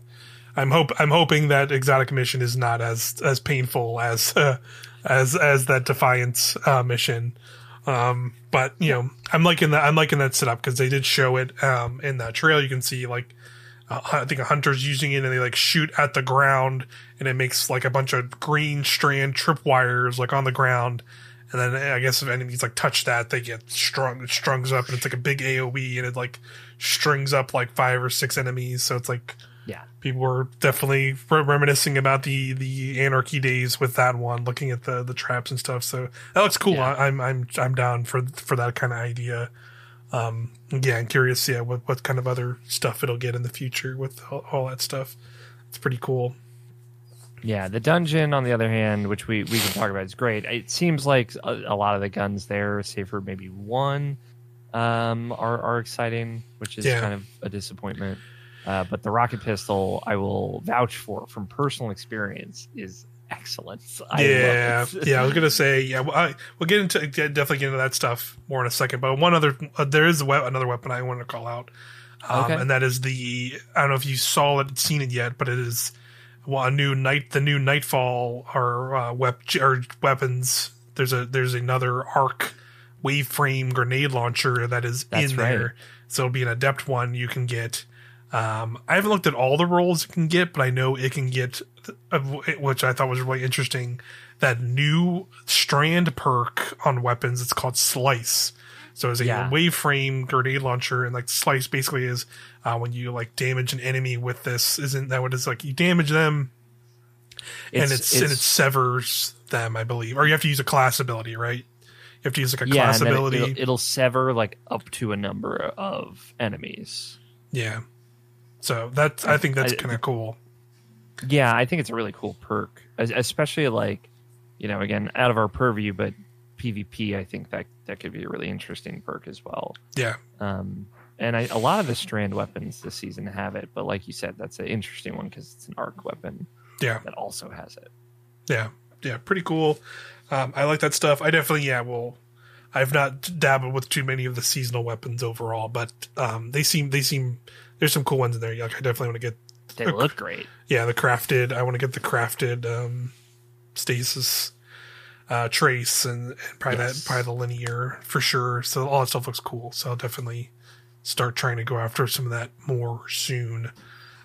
S1: I'm hope I'm hoping that exotic mission is not as as painful as uh, as as that defiance uh, mission. Um, but you know, I'm liking that. I'm liking that setup because they did show it um, in that trail. You can see like uh, I think a hunter's using it and they like shoot at the ground and it makes like a bunch of green strand tripwires like on the ground. And then I guess if enemies like touch that, they get strung, it strungs up, and it's like a big AOE, and it like strings up like five or six enemies. So it's like
S2: Yeah,
S1: people were definitely reminiscing about the the anarchy days with that one, looking at the the traps and stuff. So that looks cool.
S2: Yeah.
S1: I, I'm I'm I'm down for for that kind of idea. Um, yeah, I'm curious. Yeah, what what kind of other stuff it'll get in the future with all, all that stuff. It's pretty cool.
S2: yeah. The dungeon, on the other hand, which we we can talk about, is great. It seems like a, a lot of the guns there, save for maybe one, um, are are exciting, which is
S1: Yeah.
S2: kind of a disappointment. Uh, but the rocket pistol, I will vouch for from personal experience, is excellent. I
S1: yeah, yeah. I was gonna say yeah. Well, I, we'll get into definitely get into that stuff more in a second. But one other, uh, there is a we- another weapon I wanted to call out, um,
S2: Okay.
S1: and that is the I don't know if you saw it, seen it yet, but it is well, a new night, the new Nightfall or uh, wep- or weapons. There's a there's another arc wave frame grenade launcher that is
S2: That's
S1: in
S2: right.
S1: there. So it'll be an adept one you can get. Um, I haven't looked at all the roles it can get, but I know it can get, which I thought was really interesting. That new strand perk on weapons. It's called Slice. So it's a
S2: Yeah.
S1: wave frame grenade launcher, and like Slice basically is uh, when you like damage an enemy with this. Isn't that what it's like? You damage them, and it's, and it severs them, I believe, or you have to use a class ability, right? You have to use like a
S2: yeah,
S1: class
S2: it-
S1: ability.
S2: it'll, it'll sever like up to a number of enemies.
S1: yeah. So that's I think that's kind of cool.
S2: Yeah, I think it's a really cool perk, especially like, you know, again, out of our purview, but PvP, I think that that could be a really interesting perk as well.
S1: Yeah.
S2: Um, and I, a lot of the strand weapons this season have it, but like you said, that's an interesting one because it's an arc weapon
S1: Yeah.
S2: that also has it.
S1: Yeah, yeah, pretty cool. Um, I like that stuff. I definitely, yeah, well, I've not dabbled with too many of the seasonal weapons overall, but um, they seem they seem there's some cool ones in there. Like I definitely want to get
S2: They look great.
S1: yeah the crafted. I want to get the crafted um, stasis uh, trace and, and probably
S2: Yes.
S1: that probably the linear for sure. So all that stuff looks cool. So I'll definitely start trying to go after some of that more soon.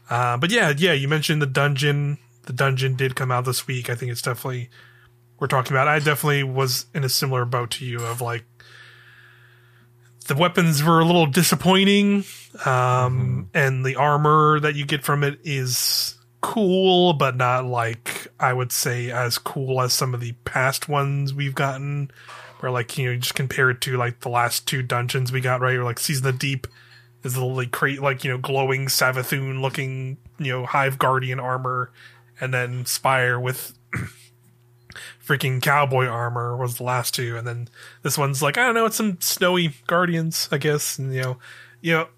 S1: Uh, but yeah, yeah, you mentioned the dungeon. The dungeon did come out this week. I think it's definitely we're talking about. I definitely was in a similar boat to you of like the weapons were a little disappointing, um, and the armor that you get from it is cool, but not like I would say as cool as some of the past ones we've gotten. Where like you know, you just compare it to like the last two dungeons we got right, or like Season of the Deep is the like, create like you know glowing Savathun looking you know Hive Guardian armor, and then Spire with freaking cowboy armor was the last two, and then this one's like I don't know, it's some snowy Guardians, I guess, and you know, you know.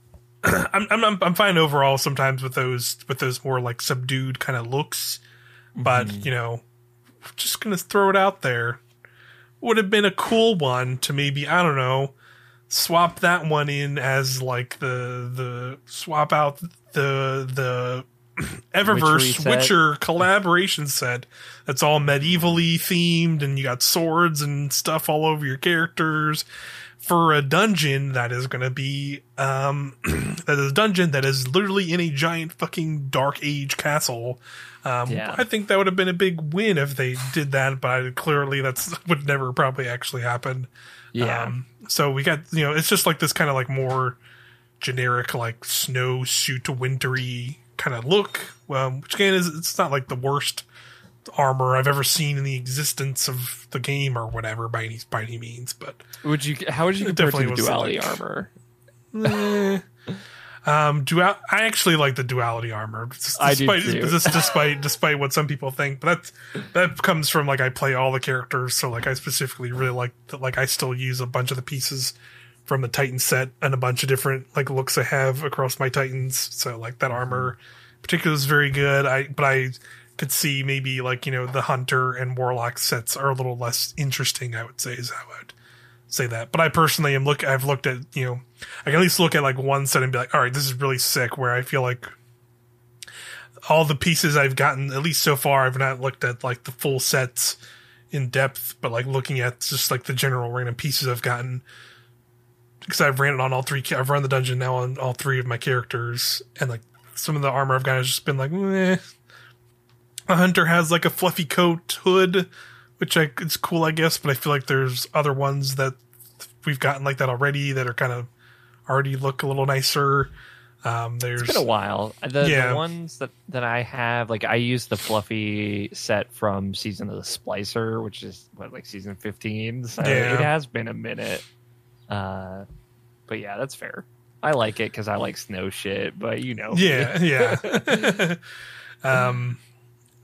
S1: I'm, I'm I'm fine overall sometimes with those with those more like subdued kind of looks, but
S2: Mm-hmm.
S1: you know, just gonna throw it out there. Would have been a cool one to maybe I don't know, swap that one in as like the the swap out the the Eververse
S2: Witchery
S1: Witcher,
S2: set.
S1: collaboration set that's all medievally themed and you got swords and stuff all over your characters for a dungeon that is going to be um that is a dungeon that is literally in a giant fucking dark age castle um
S2: Yeah.
S1: i think that would have been a big win if they did that but clearly that's would never probably actually happen
S2: Yeah.
S1: um, so we got you know it's just like this kind of like more generic like snow suit wintry kind of look um, which again is it's not like the worst armor i've ever seen in the existence of the game or whatever by any by any means but
S2: would you? How would you compare it to the duality
S1: like-
S2: armor?
S1: Eh. um dual i actually like the duality armor just
S2: I do
S1: despite
S2: too.
S1: despite despite what some people think but that's that comes from like i play all the characters so like i specifically really like that like i still use a bunch of the pieces from the titan set and a bunch of different like looks i have across my titans so like that mm-hmm. armor particular is very good i but i could see maybe like you know the hunter and warlock sets are a little less interesting i would say is how i'd say that. But I personally am look. I've looked at you know, I can at least look at like one set and be like, all right, this is really sick. Where I feel like all the pieces I've gotten, at least so far, I've not looked at like the full sets in depth, but like looking at just like the general random pieces I've gotten. Because I've ran it on all three. I've run the dungeon now on all three of my characters, and like some of the armor I've got has just been like, eh. A hunter has like a fluffy coat hood, which I it's cool, I guess. But I feel like there's other ones that we've gotten like that already that are kind of already look a little nicer. Um, there's
S2: It's been a while. The,
S1: Yeah.
S2: the ones that, that I have, like I use the fluffy set from season of the Splicer, which is what like season fifteen. So
S1: Yeah.
S2: it has been a minute. Uh, but yeah, that's fair. I like it because I like snow shit. But you know,
S1: yeah, yeah. um,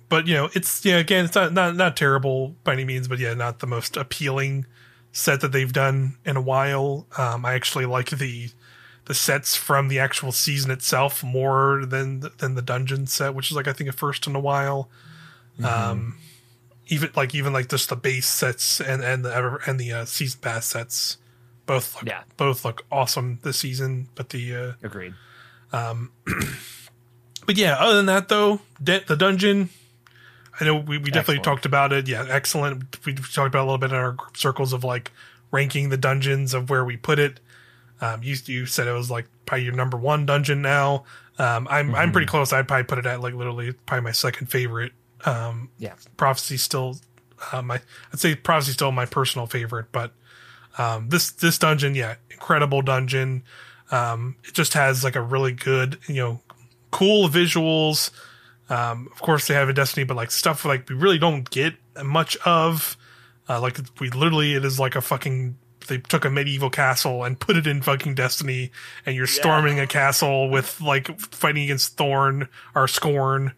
S1: but you know, it's yeah. Again, it's not not not terrible by any means, but yeah, not the most appealing set that they've done in a while. Um, I actually like the the sets from the actual season itself more than than the dungeon set, which is like I think a first in a while. Um, even like even like just the base sets and and the ever and the uh, season pass sets both look,
S2: Yeah.
S1: both look awesome this season. But the uh,
S2: agreed.
S1: but yeah, other than that though, de- the dungeon. I know we, we definitely
S2: Excellent.
S1: talked about it. Yeah, excellent. We talked about it a little bit in our group circles of like ranking the dungeons of where we put it. Um, you you said it was like probably your number one dungeon now. Um, I'm I'm pretty close. I'd probably put it at like literally probably my second favorite. Um,
S2: Yeah,
S1: prophecy still uh, my I'd say prophecy still my personal favorite, but um, this this dungeon, yeah, incredible dungeon. Um, it just has like a really good, you know, cool visuals. Um, of course, they have a Destiny, but like stuff like we really don't get much of. Uh, like we literally, it is like a fucking. They took a medieval castle and put it in fucking Destiny, and you're storming a castle with like fighting against Thorn or Scorn,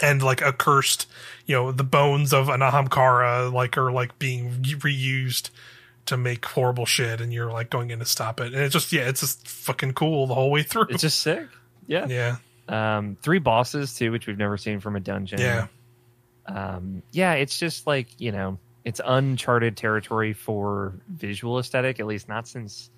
S1: and like a cursed, you know, the bones of an Ahamkara like are like being reused to make horrible shit, and you're like going in to stop it, and it's just yeah, it's just fucking cool the whole way through.
S2: it's just sick. Yeah.
S1: yeah,
S2: Um, three bosses too, which we've never seen from a dungeon.
S1: yeah,
S2: um, yeah, it's just like you know, it's uncharted territory for visual aesthetic. At least not since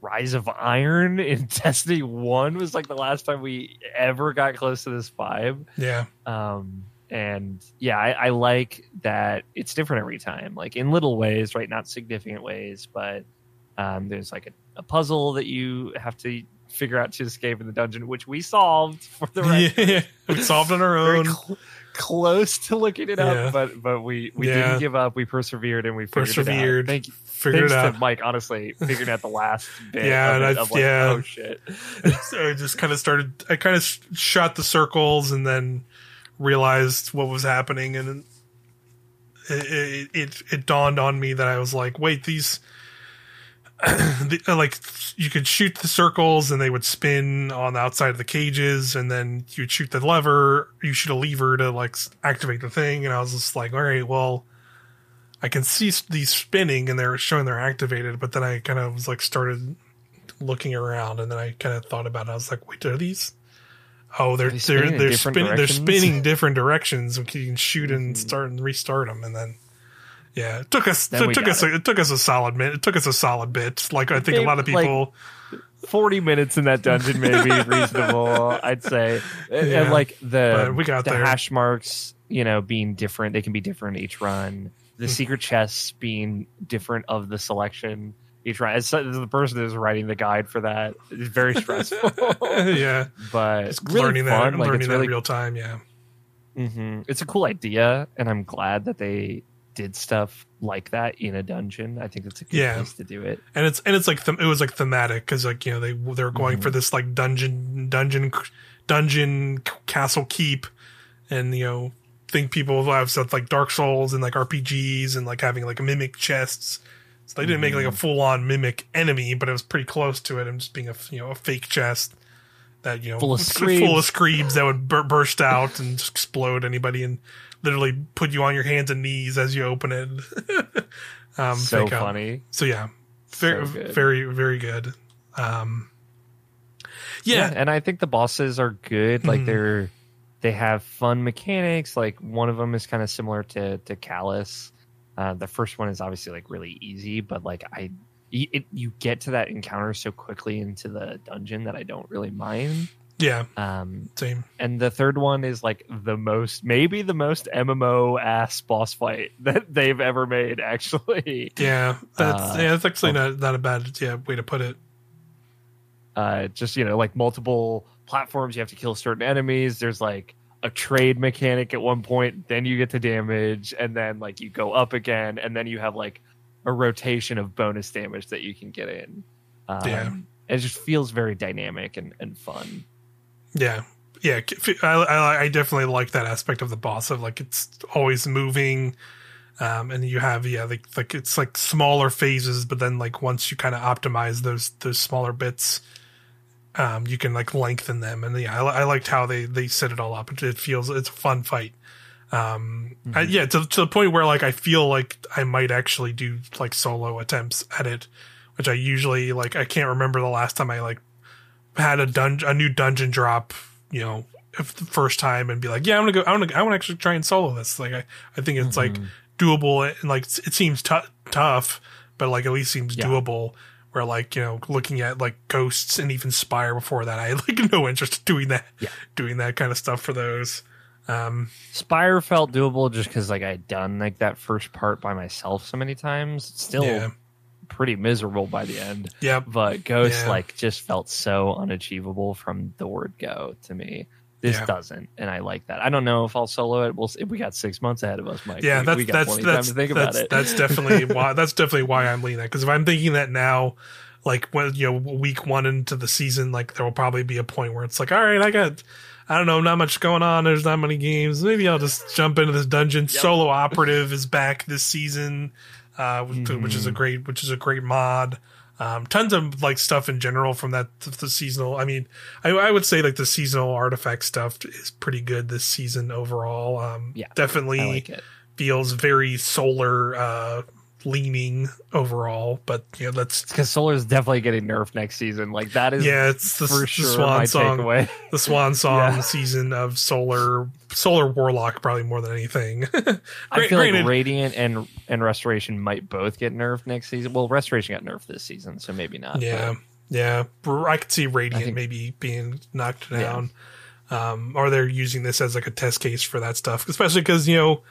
S2: Rise of Iron in Destiny One was like the last time we ever got close to this vibe.
S1: yeah,
S2: Um, and yeah, I, I like that it's different every time, like in little ways, right? Not significant ways, but um, there's like a, a puzzle that you have to figure out to escape in the dungeon, which we solved for the record
S1: yeah. We solved on our own.
S2: cl- close to looking it up,
S1: Yeah.
S2: but but we we
S1: Yeah.
S2: didn't give up. We persevered and we figured
S1: Persevered.
S2: It out. Thank you.
S1: Figured
S2: Thanks
S1: it out.
S2: to Mike, honestly, figuring out the last bit.
S1: Yeah,
S2: of,
S1: and
S2: it,
S1: I-
S2: like,
S1: yeah.
S2: oh shit.
S1: so I just kind of started. I kind of shot the circles and then realized what was happening, and it, it it dawned on me that I was like, wait, these. the, like you could shoot the circles and they would spin on the outside of the cages and then you'd shoot the lever you shoot a lever to like activate the thing and i was just like all right well i can see these spinning and they're showing they're activated but then i kind of was like started looking around and then i kind of thought about it i was like wait are these oh they're
S2: they
S1: they're
S2: spinning
S1: they're
S2: different
S1: spinning they're
S2: directions? Mm-hmm.
S1: spinning different directions you can shoot and start and restart them and then yeah, it took us it took
S2: got
S1: us a, it took us a solid minute. It took us a solid bit. Like I think a lot of
S2: like,
S1: people.
S2: 40 minutes in that dungeon may be reasonable i'd say and,
S1: Yeah,
S2: and like the
S1: but we got
S2: the
S1: there.
S2: hash marks you know being different they can be different each run the
S1: Hmm.
S2: secret chests being different of the selection run as as the person who's writing the guide for that is very stressful
S1: yeah,
S2: but
S1: it's
S2: really
S1: learning
S2: fun
S1: that
S2: like
S1: learning that
S2: really
S1: real time. Yeah,
S2: hmm It's a cool idea, and I'm glad that they did stuff like that in a dungeon. I think that's a good
S1: Yeah.
S2: place to do it.
S1: and it's and it's like them it was like thematic because like you know they they were going
S2: Mm-hmm.
S1: for this like dungeon dungeon dungeon castle keep, and you know think people have stuff like Dark Souls and like RPGs and like having like mimic chests. So they didn't make like
S2: Mm-hmm.
S1: a full on mimic enemy, but it was pretty close to it. And just being a you know a fake chest that you know
S2: Full of screams.
S1: full of screams that would bur- burst out and just explode anybody and literally put you on your hands and knees as you open it. um,
S2: so
S1: fake out.
S2: funny.
S1: So yeah, very
S2: So
S1: very very good. Um, yeah,
S2: and I think the bosses are good. Like
S1: Mhm.
S2: they're they have fun mechanics. Like one of them is kind of similar to to Calus. Uh, the first one is obviously like really easy, but like I, it, you get to that encounter so quickly into the dungeon that I don't really mind.
S1: yeah,
S2: Um,
S1: same.
S2: and the third one is like the most, maybe the most MMO ass boss fight that they've ever made. Actually,
S1: Yeah, that's
S2: Uh,
S1: yeah, that's actually not not a bad yeah way to put it.
S2: uh, just you know, like multiple platforms, you have to kill certain enemies. There's like a trade mechanic at one point, then you get to damage, and then like you go up again, and then you have like a rotation of bonus damage that you can get in. Um,
S1: Yeah.
S2: it just feels very dynamic and, and fun.
S1: Yeah, yeah, I, I, I definitely like that aspect of the boss of like it's always moving, um, and you have yeah like like it's like smaller phases, but then like once you kind of optimize those those smaller bits, um, you can like lengthen them, and yeah, I, I liked how they they set it all up. It, it feels it's a fun fight. Um, I, yeah, to to the point where like I feel like I might actually do like solo attempts at it, which I usually like. I can't remember the last time I like had a dungeon a new dungeon drop, you know, if the first time and be like, yeah, I'm gonna go, I want to, I want to actually try and solo this. Like, I, I think it's like doable and like it seems tou tough, but like at least seems
S2: Yeah.
S1: doable. Where like you know, looking at like ghosts and even Spire before that, I had like no interest in doing that,
S2: Yeah.
S1: doing that kind of stuff for those. Um,
S2: Spire felt doable just because like I'd done like that first part by myself so many times. Still
S1: yeah,
S2: pretty miserable by the end.
S1: yeah,
S2: But Ghost
S1: Yeah.
S2: like just felt so unachievable from the word go to me. This
S1: Yeah.
S2: doesn't, and I like that. I don't know if I'll solo it. We'll see. We got six months ahead of us, Mike.
S1: yeah.
S2: we,
S1: That's
S2: we got
S1: that's that's
S2: to think
S1: that's,
S2: about it.
S1: that's definitely why that's definitely why I'm leaning that because if I'm thinking that now, like when you know week one into the season, like there will probably be a point where it's like, all right, I got. I don't know, not much going on. There's not many games. Maybe I'll just jump into this dungeon. Solo operative is back this season, uh, which, which is a great, which is a great mod. Um, tons of like stuff in general from that the seasonal. I mean, I, I would say like the seasonal artifact stuff is pretty good this season overall. Um,
S2: Yeah,
S1: definitely
S2: like
S1: feels very solar uh, leaning overall. But yeah, that's
S2: Because Solar is definitely getting nerfed next season. Like that is
S1: yeah, it's the,
S2: for
S1: the
S2: sure
S1: swan song,
S2: takeaway.
S1: the swan song
S2: Yeah.
S1: season of solar solar warlock probably more than anything.
S2: I feel
S1: granted-
S2: like Radiant and and Restoration might both get nerfed next season. Well, Restoration got nerfed this season, so maybe not.
S1: Yeah, yeah. I could see Radiant
S2: think-
S1: maybe being knocked
S2: Yeah.
S1: down, um, or they're using this as like a test case for that stuff. Especially because you know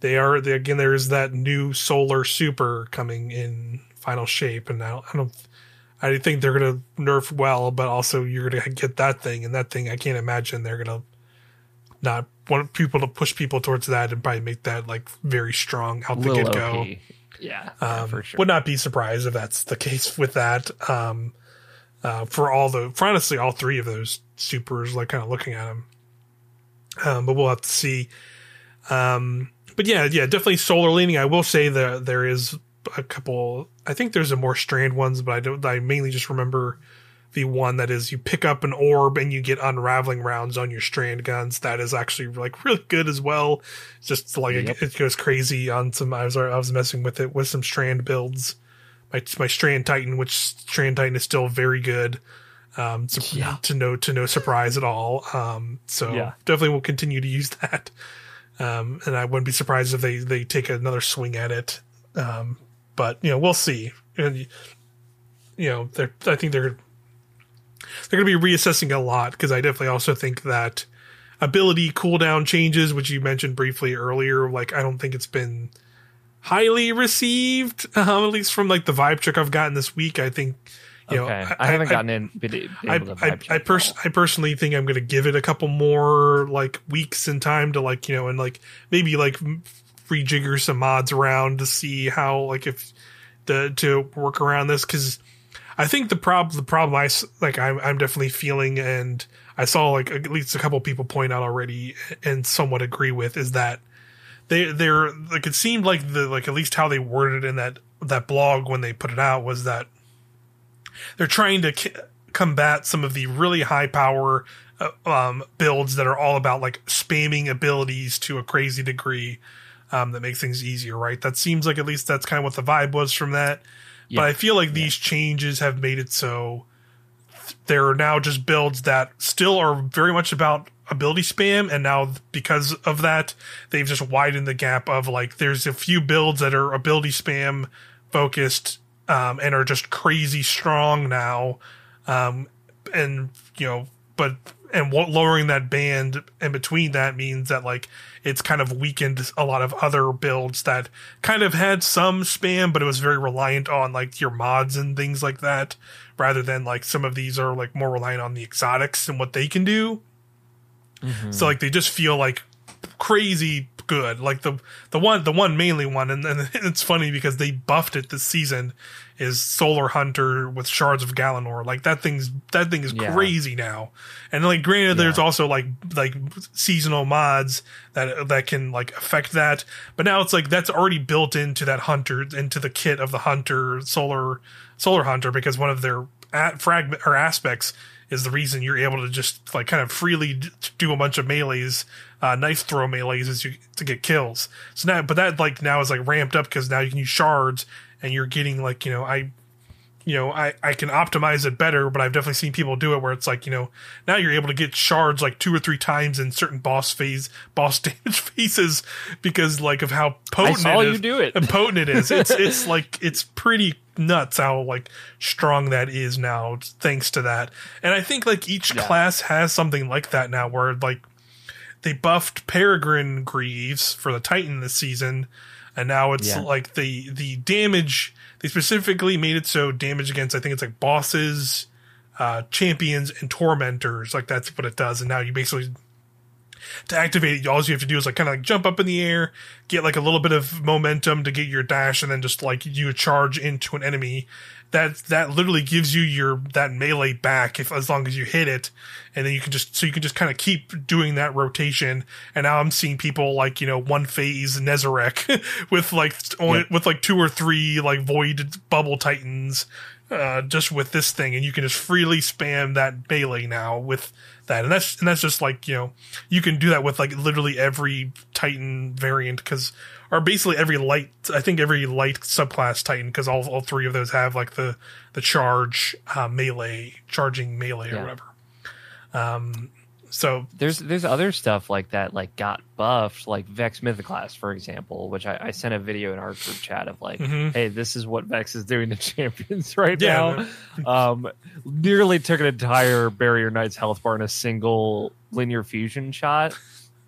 S1: they are they, again. There is that new Solar Super coming in final shape, and I don't, I don't. I think they're gonna nerf well, but also you're gonna get that thing, and that thing I can't imagine they're gonna not want people to push people towards that and probably make that like very strong out the
S2: Little
S1: get go.
S2: Yeah, yeah,
S1: Um,
S2: for sure.
S1: Would not be surprised if that's the case with that. Um, uh, for all the, for honestly, all three of those supers, like kind of looking at them. Um, but we'll have to see. Um, but yeah, yeah, definitely solar leaning. I will say that there is a couple. I think there's a more strand ones, but I don't. I mainly just remember the one that is you pick up an orb and you get unraveling rounds on your strand guns. That is actually like really good as well. It's just like
S2: Yep.
S1: it, it goes crazy on some. I was I was messing with it with some strand builds. My my strand titan, which strand titan is still very good. Um, to,
S2: Yeah.
S1: to no to no surprise at all. Um, so
S2: Yeah.
S1: definitely will continue to use that. Um, and I wouldn't be surprised if they they take another swing at it. Um, but you know we'll see. And you know they're I think they're they're going to be reassessing a lot because I definitely also think that ability cooldown changes, which you mentioned briefly earlier. Like I don't think it's been highly received, um, at least from like the vibe check I've gotten this week. I think you
S2: okay,
S1: know
S2: I, haven't gotten in. Been,
S1: I
S2: able to
S1: I, I, pers- I personally think I'm going to give it a couple more like weeks in time to like you know and like maybe like rejigger some mods around to see how like if the to work around this because I think the problem the problem I like I'm I'm definitely feeling and I saw like at least a couple people point out already and somewhat agree with is that they they're like it seemed like the like at least how they worded in that that blog when they put it out was that they're trying to c- combat some of the really high power uh, um, builds that are all about like spamming abilities to a crazy degree um, that makes things easier, right? That seems like at least that's kind of what the vibe was from that.
S2: Yeah.
S1: But I feel like these changes have made it so there are now just builds that still are very much about ability spam and now because of that they've just widened the gap of like there's a few builds that are ability spam focused um, and are just crazy strong now. Um, and you know but and what lowering that band in between that means that like it's kind of weakened a lot of other builds that kind of had some spam but it was very reliant on like your mods and things like that rather than like some of these are like more reliant on the exotics and what they can do. So like they just feel like crazy good. Like the the one the one mainly one, and, and it's funny because they buffed it this season is Solar Hunter with Shards of Galanor. Like that thing's that thing is
S2: Yeah.
S1: crazy now. And like granted, there's also like like seasonal mods that that can like affect that, but now it's like that's already built into that hunter into the kit of the hunter Solar Solar Hunter because one of their at fragment or aspects is the reason you're able to just like kind of freely do a bunch of melees, uh, knife throw melees as you to get kills. So now, but that like now is like ramped up because now you can use shards and you're getting like you know I, you know I I can optimize it better, but I've definitely seen people do it where it's like you know now you're able to get shards like two or three times in certain boss phase boss damage phases because like of how
S2: I
S1: potent
S2: saw
S1: it
S2: you
S1: is
S2: do it.
S1: and potent it is. It's it's like it's pretty nuts how like strong that is now thanks to that. And I think like each
S2: Yeah.
S1: class has something like that now where like they buffed Peregrine Greaves for the Titan this season and now it's
S2: Yeah.
S1: like the the damage they specifically made it so damage against I think it's like bosses uh champions and tormentors like that's what it does and now you basically to activate it, all you have to do is like kind of like jump up in the air, get like a little bit of momentum to get your dash, and then just like you charge into an enemy. That that literally gives you your that melee back if as long as you hit it, and then you can just so you can just kind of keep doing that rotation. And now I'm seeing people like you know one phase Nezarec with like only, with like two or three like void bubble titans uh, just with this thing, and you can just freely spam that melee now with that, and that's and that's just like you know you can do that with like literally every Titan variant because or basically every light I think every light subclass Titan because all all three of those have like the the charge uh, melee charging melee or whatever. Um, so
S2: There's there's other stuff like that like got buffed, like Vex Mythoclast, for example, which I, I sent a video in our group chat of like,
S1: Mhm.
S2: hey, this is what Vex is doing to champions right
S1: Yeah.
S2: now. Um, nearly took an entire Barrier Knight's health bar in a single linear fusion shot.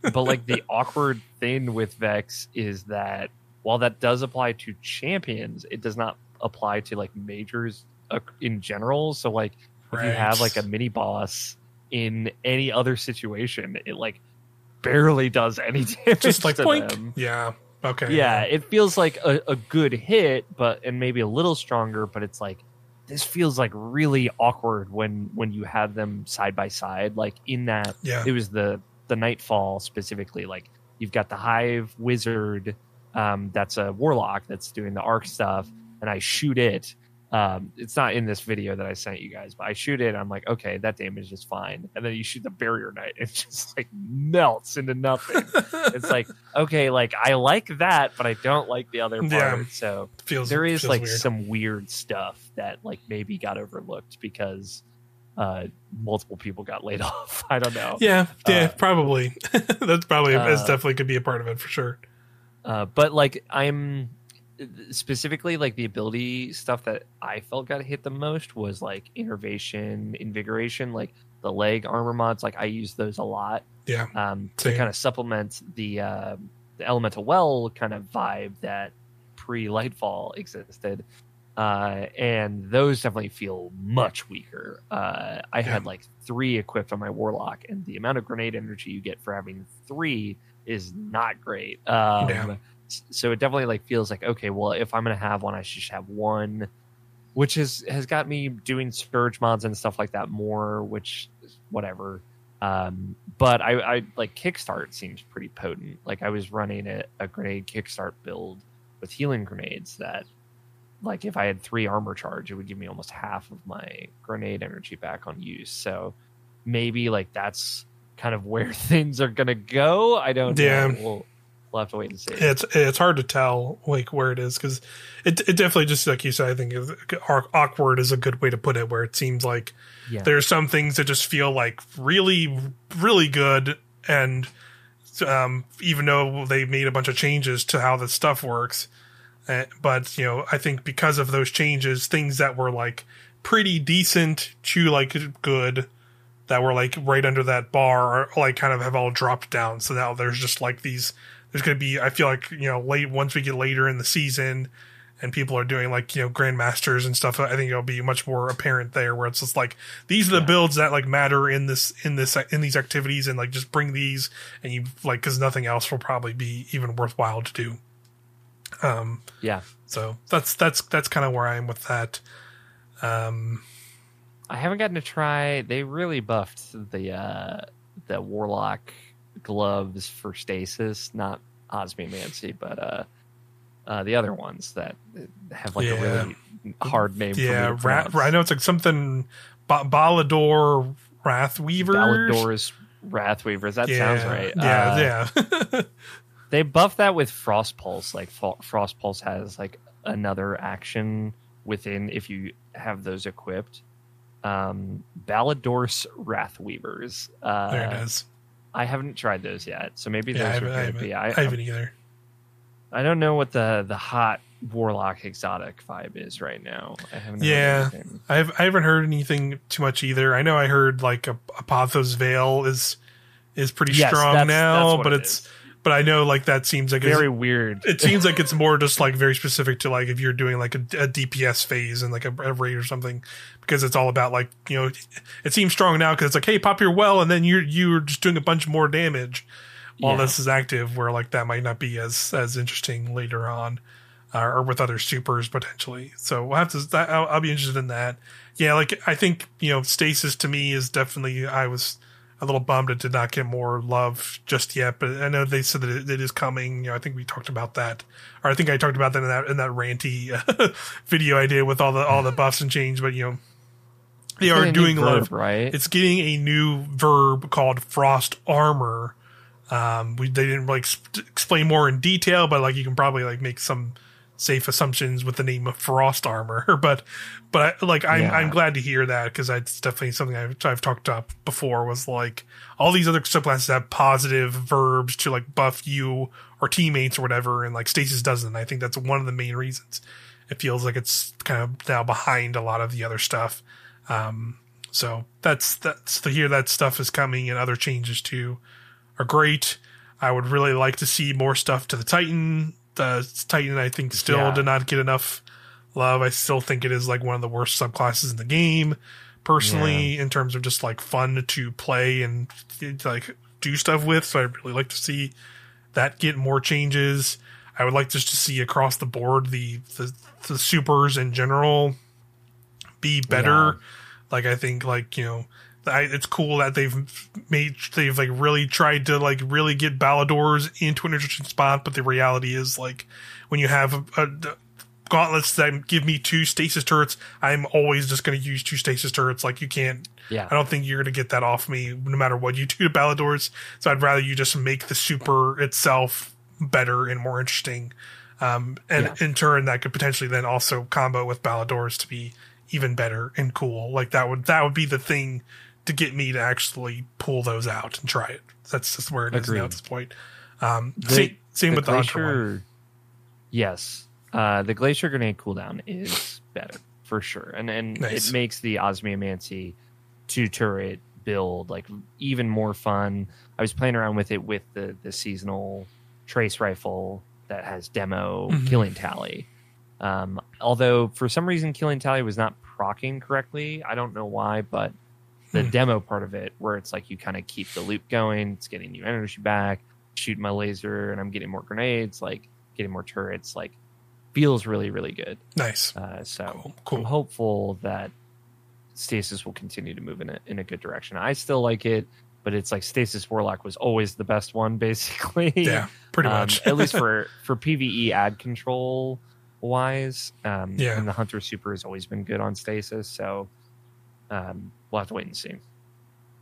S2: But like the awkward thing with Vex is that while that does apply to champions, it does not apply to like majors uh, in general. So like if you have like a mini boss in any other situation, it like barely does any damage
S1: just like
S2: to
S1: boink.
S2: them.
S1: yeah okay
S2: Yeah, it feels like a, a good hit, but and maybe a little stronger, but it's like this feels like really awkward when when you have them side by side. Like in that
S1: yeah
S2: it was the the nightfall specifically, like you've got the hive wizard Um, that's a warlock that's doing the arc stuff, and I shoot it. Um, it's not in this video that I sent you guys, but I shoot it. I'm like, okay, that damage is fine. And then you shoot the barrier knight, it just like melts into nothing. it's like, okay, like I like that, but I don't like the other part.
S1: Yeah.
S2: So
S1: feels
S2: there is like
S1: weird.
S2: some weird stuff that like maybe got overlooked because uh multiple people got laid off. I don't know.
S1: yeah, yeah,
S2: uh,
S1: probably. That's probably
S2: uh,
S1: definitely could be a part of it for sure.
S2: Uh, but like I'm specifically like the ability stuff that I felt got hit the most was like innervation, invigoration, like the leg armor mods. Like I use those a lot
S1: Yeah,
S2: um, to
S1: Same.
S2: kind of supplement the uh, the elemental well kind of vibe that pre Lightfall existed. Uh, and those definitely feel much weaker. Uh, I had like three equipped on my warlock, and the amount of grenade energy you get for having three is not great. Um,
S1: Yeah.
S2: So it definitely like feels like okay, well, if I'm gonna have one, I should just have one, which is has got me doing scourge mods and stuff like that more. Which is whatever. Um, but I, I like kickstart seems pretty potent. Like I was running a, a grenade kickstart build with healing grenades that like if I had three armor charge, it would give me almost half of my grenade energy back on use. So maybe like that's kind of where things are gonna go. I don't
S1: Yeah.
S2: know. We'll, we'll have to wait and see.
S1: it's it's hard to tell like where it is because it it definitely just like you said. I think awkward is a good way to put it. Where it seems like
S2: yeah.
S1: there's some things that just feel like really really good and um, even though they made a bunch of changes to how the stuff works uh, but you know i think because of those changes things that were like pretty decent to like good that were like right under that bar are like kind of have all dropped down so now there's just like these there's going to be i feel like you know late once we get later in the season and people are doing like you know grandmasters and stuff i think it'll be much more apparent there where it's just like these are the
S2: Yeah.
S1: builds that like matter in this in this in these activities and like just bring these and you like because nothing else will probably be even worthwhile to do um
S2: yeah.
S1: so that's that's that's kind of where i am with that um
S2: I haven't gotten to try. They really buffed the uh, the warlock gloves for stasis, not Osmiomancy, but uh, uh, the other ones that have like
S1: Yeah.
S2: a really hard name.
S1: yeah
S2: for me to
S1: Ra- i know it's like something ba- balador wrathweaver
S2: Ballidorse Wrathweavers. That sounds right.
S1: yeah
S2: Uh,
S1: yeah
S2: They buff that with Frost Pulse. Like Frost Pulse has like another action within if you have those equipped. Um, Ballidorse Wrathweavers. Uh,
S1: there it is
S2: I haven't tried those yet, so maybe
S1: yeah
S2: those are
S1: I,
S2: good.
S1: haven't, I,
S2: I,
S1: haven't either
S2: I don't know what the the hot warlock exotic vibe is right now. I haven't.
S1: Yeah. I've I haven't heard anything too much either. I know I heard like a Apotheosis Veil is is pretty
S2: Yes,
S1: strong
S2: that's-
S1: now,
S2: that's
S1: but
S2: it
S1: it's
S2: is.
S1: but I know like that seems like it's-
S2: very weird.
S1: it seems like it's more just like very specific to like if you're doing like a, a DPS phase and like a, a raid or something because it's all about like you know it seems strong now because it's like hey pop your well and then you're you're just doing a bunch more damage while
S2: Yeah.
S1: this is active where like that might not be as as interesting later on uh, or with other supers potentially so we'll have to I'll, I'll be interested in that yeah like I think you know stasis to me is definitely I was a little bummed it did not get more love just yet, but I know they said that it, it is coming. You know, I think we talked about that, or I think I talked about that in that in that ranty uh, video I did with all the all the buffs and change. But you know, they are doing a lot of.
S2: right.
S1: It's getting a new verb called frost armor. Um, we they didn't like sp- explain more in detail, but like you can probably like make some safe assumptions with the name of frost armor. but but I, like I'm
S2: Yeah.
S1: I'm glad to hear that because it's definitely something I've, I've talked up before. Was like all these other subclasses have positive verbs to like buff you or teammates or whatever, and like Stasis doesn't. I think that's one of the main reasons. It feels like it's kind of now behind a lot of the other stuff. Um, so that's that's to hear that stuff is coming and other changes too are great. I would really like to see more stuff to the Titan. The Titan, I think, still
S2: Yeah.
S1: did not get enough love. I still think it is like one of the worst subclasses in the game, personally, in terms of just like fun to play and like do stuff with. So I'd really like to see that get more changes. I would like just to see across the board the the, the supers in general be better.
S2: Yeah.
S1: Like I think like you know I, it's cool that they've made they've like really tried to like really get Ballidorse into an interesting spot, but the reality is like when you have a, a gauntlets that give me two stasis turrets, I'm always just going to use two stasis turrets. Like you can't.
S2: Yeah.
S1: I don't think you're going to get that off me no matter what you do to Ballidorse. So I'd rather you just make the super itself better and more interesting. Um, and
S2: Yeah.
S1: in turn, that could potentially then also combo with Ballidorse to be even better and cool. Like that would that would be the thing to get me to actually pull those out and try it. That's just where it is
S2: Agreed.
S1: now at this point. Um,
S2: The-
S1: same, same with the Hunter one.
S2: glacier. Yes, uh, the glacier grenade cooldown is better for sure, and and
S1: Nice.
S2: it makes the Osmiomancy two turret build like even more fun. I was playing around with it with the the seasonal trace rifle that has demo
S1: Mhm.
S2: killing tally. Um, although for some reason killing tally was not procking correctly, I don't know why, but the
S1: Hmm.
S2: demo part of it where it's like you kind of keep the loop going, it's getting you energy back, shooting my laser, and I'm getting more grenades, like getting more turrets, like feels really really good.
S1: Nice.
S2: Uh, so
S1: Cool.
S2: I'm hopeful that stasis will continue to move in a in a good direction. I still like it, but it's like stasis warlock was always the best one, basically.
S1: Yeah, pretty
S2: Um,
S1: much.
S2: at least for for PVE ad control wise. Um,
S1: Yeah.
S2: and the hunter super has always been good on stasis, so um, we'll have to wait and see.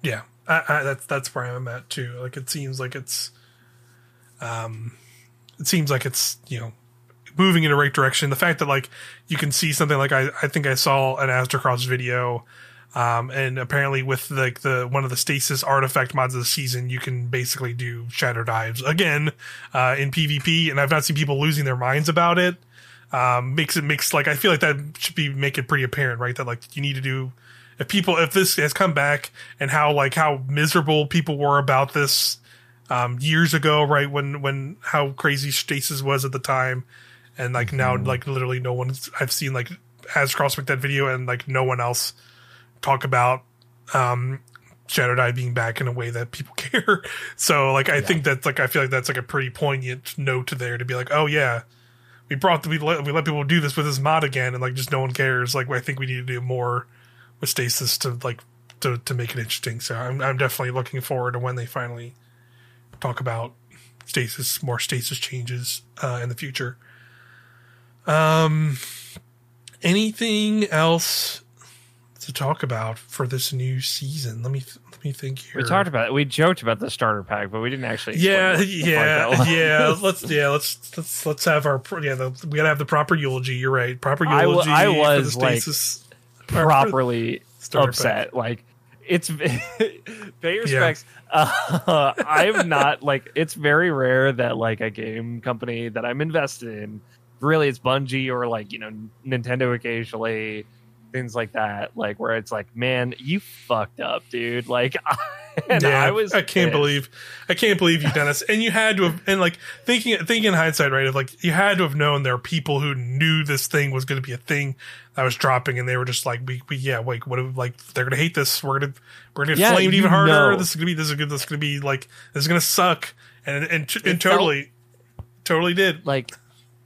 S1: yeah, I, I, that's that's where I'm at too. Like it seems like it's, um, it seems like it's you know moving in the right direction. The fact that like you can see something like I I think I saw an Aztecross video. Um, and apparently with like the one of the stasis artifact mods of the season, you can basically do Shatterdives again uh, in PvP, and I've not seen people losing their minds about it. Um, makes it makes like I feel like that should be make it pretty apparent, right? That like you need to do if people if this has come back and how like how miserable people were about this um, years ago, right? When when how crazy stasis was at the time, and like now like literally no one's I've seen like Aztecross make that video and like no one else talk about um Shatterdive being back in a way that people care. So like I think that's like I feel like that's like a pretty poignant note there to be like, oh yeah, we brought we let we let people do this with this mod again, and like just no one cares. Like I think we need to do more with Stasis to like to to make it interesting. So I'm I'm definitely looking forward to when they finally talk about Stasis more Stasis changes uh, in the future. Um, anything else to talk about for this new season? Let me let me think here.
S2: We talked about it. We joked about the starter pack, but we didn't actually.
S1: Yeah,
S2: what the fuck that
S1: yeah, yeah. Let's yeah, let's let's let's have our yeah. The, we gotta have the proper eulogy. You're right. Proper
S2: I w-
S1: eulogy.
S2: I
S1: for the
S2: was, like, properly upset. Like it's pay
S1: Yeah.
S2: respects. Uh, I'm not like it's very rare that like a game company that I'm invested in, really it's Bungie or like you know Nintendo occasionally, things like that. Like where it's like, man, you fucked up, dude. Like, and
S1: yeah,
S2: I was,
S1: I can't
S2: pissed.
S1: believe, I can't believe you done this. And you had to have, and like thinking, thinking in hindsight, right? Of like you had to have known there are people who knew this thing was going to be a thing that was dropping, and they were just like, we, we yeah, like what, if- like they're going to hate this. We're gonna, we're gonna get
S2: Yeah,
S1: flamed even harder.
S2: know.
S1: This is gonna be, this is gonna, this is gonna be like, this is gonna suck, and and and,
S2: felt-
S1: totally, totally did.
S2: like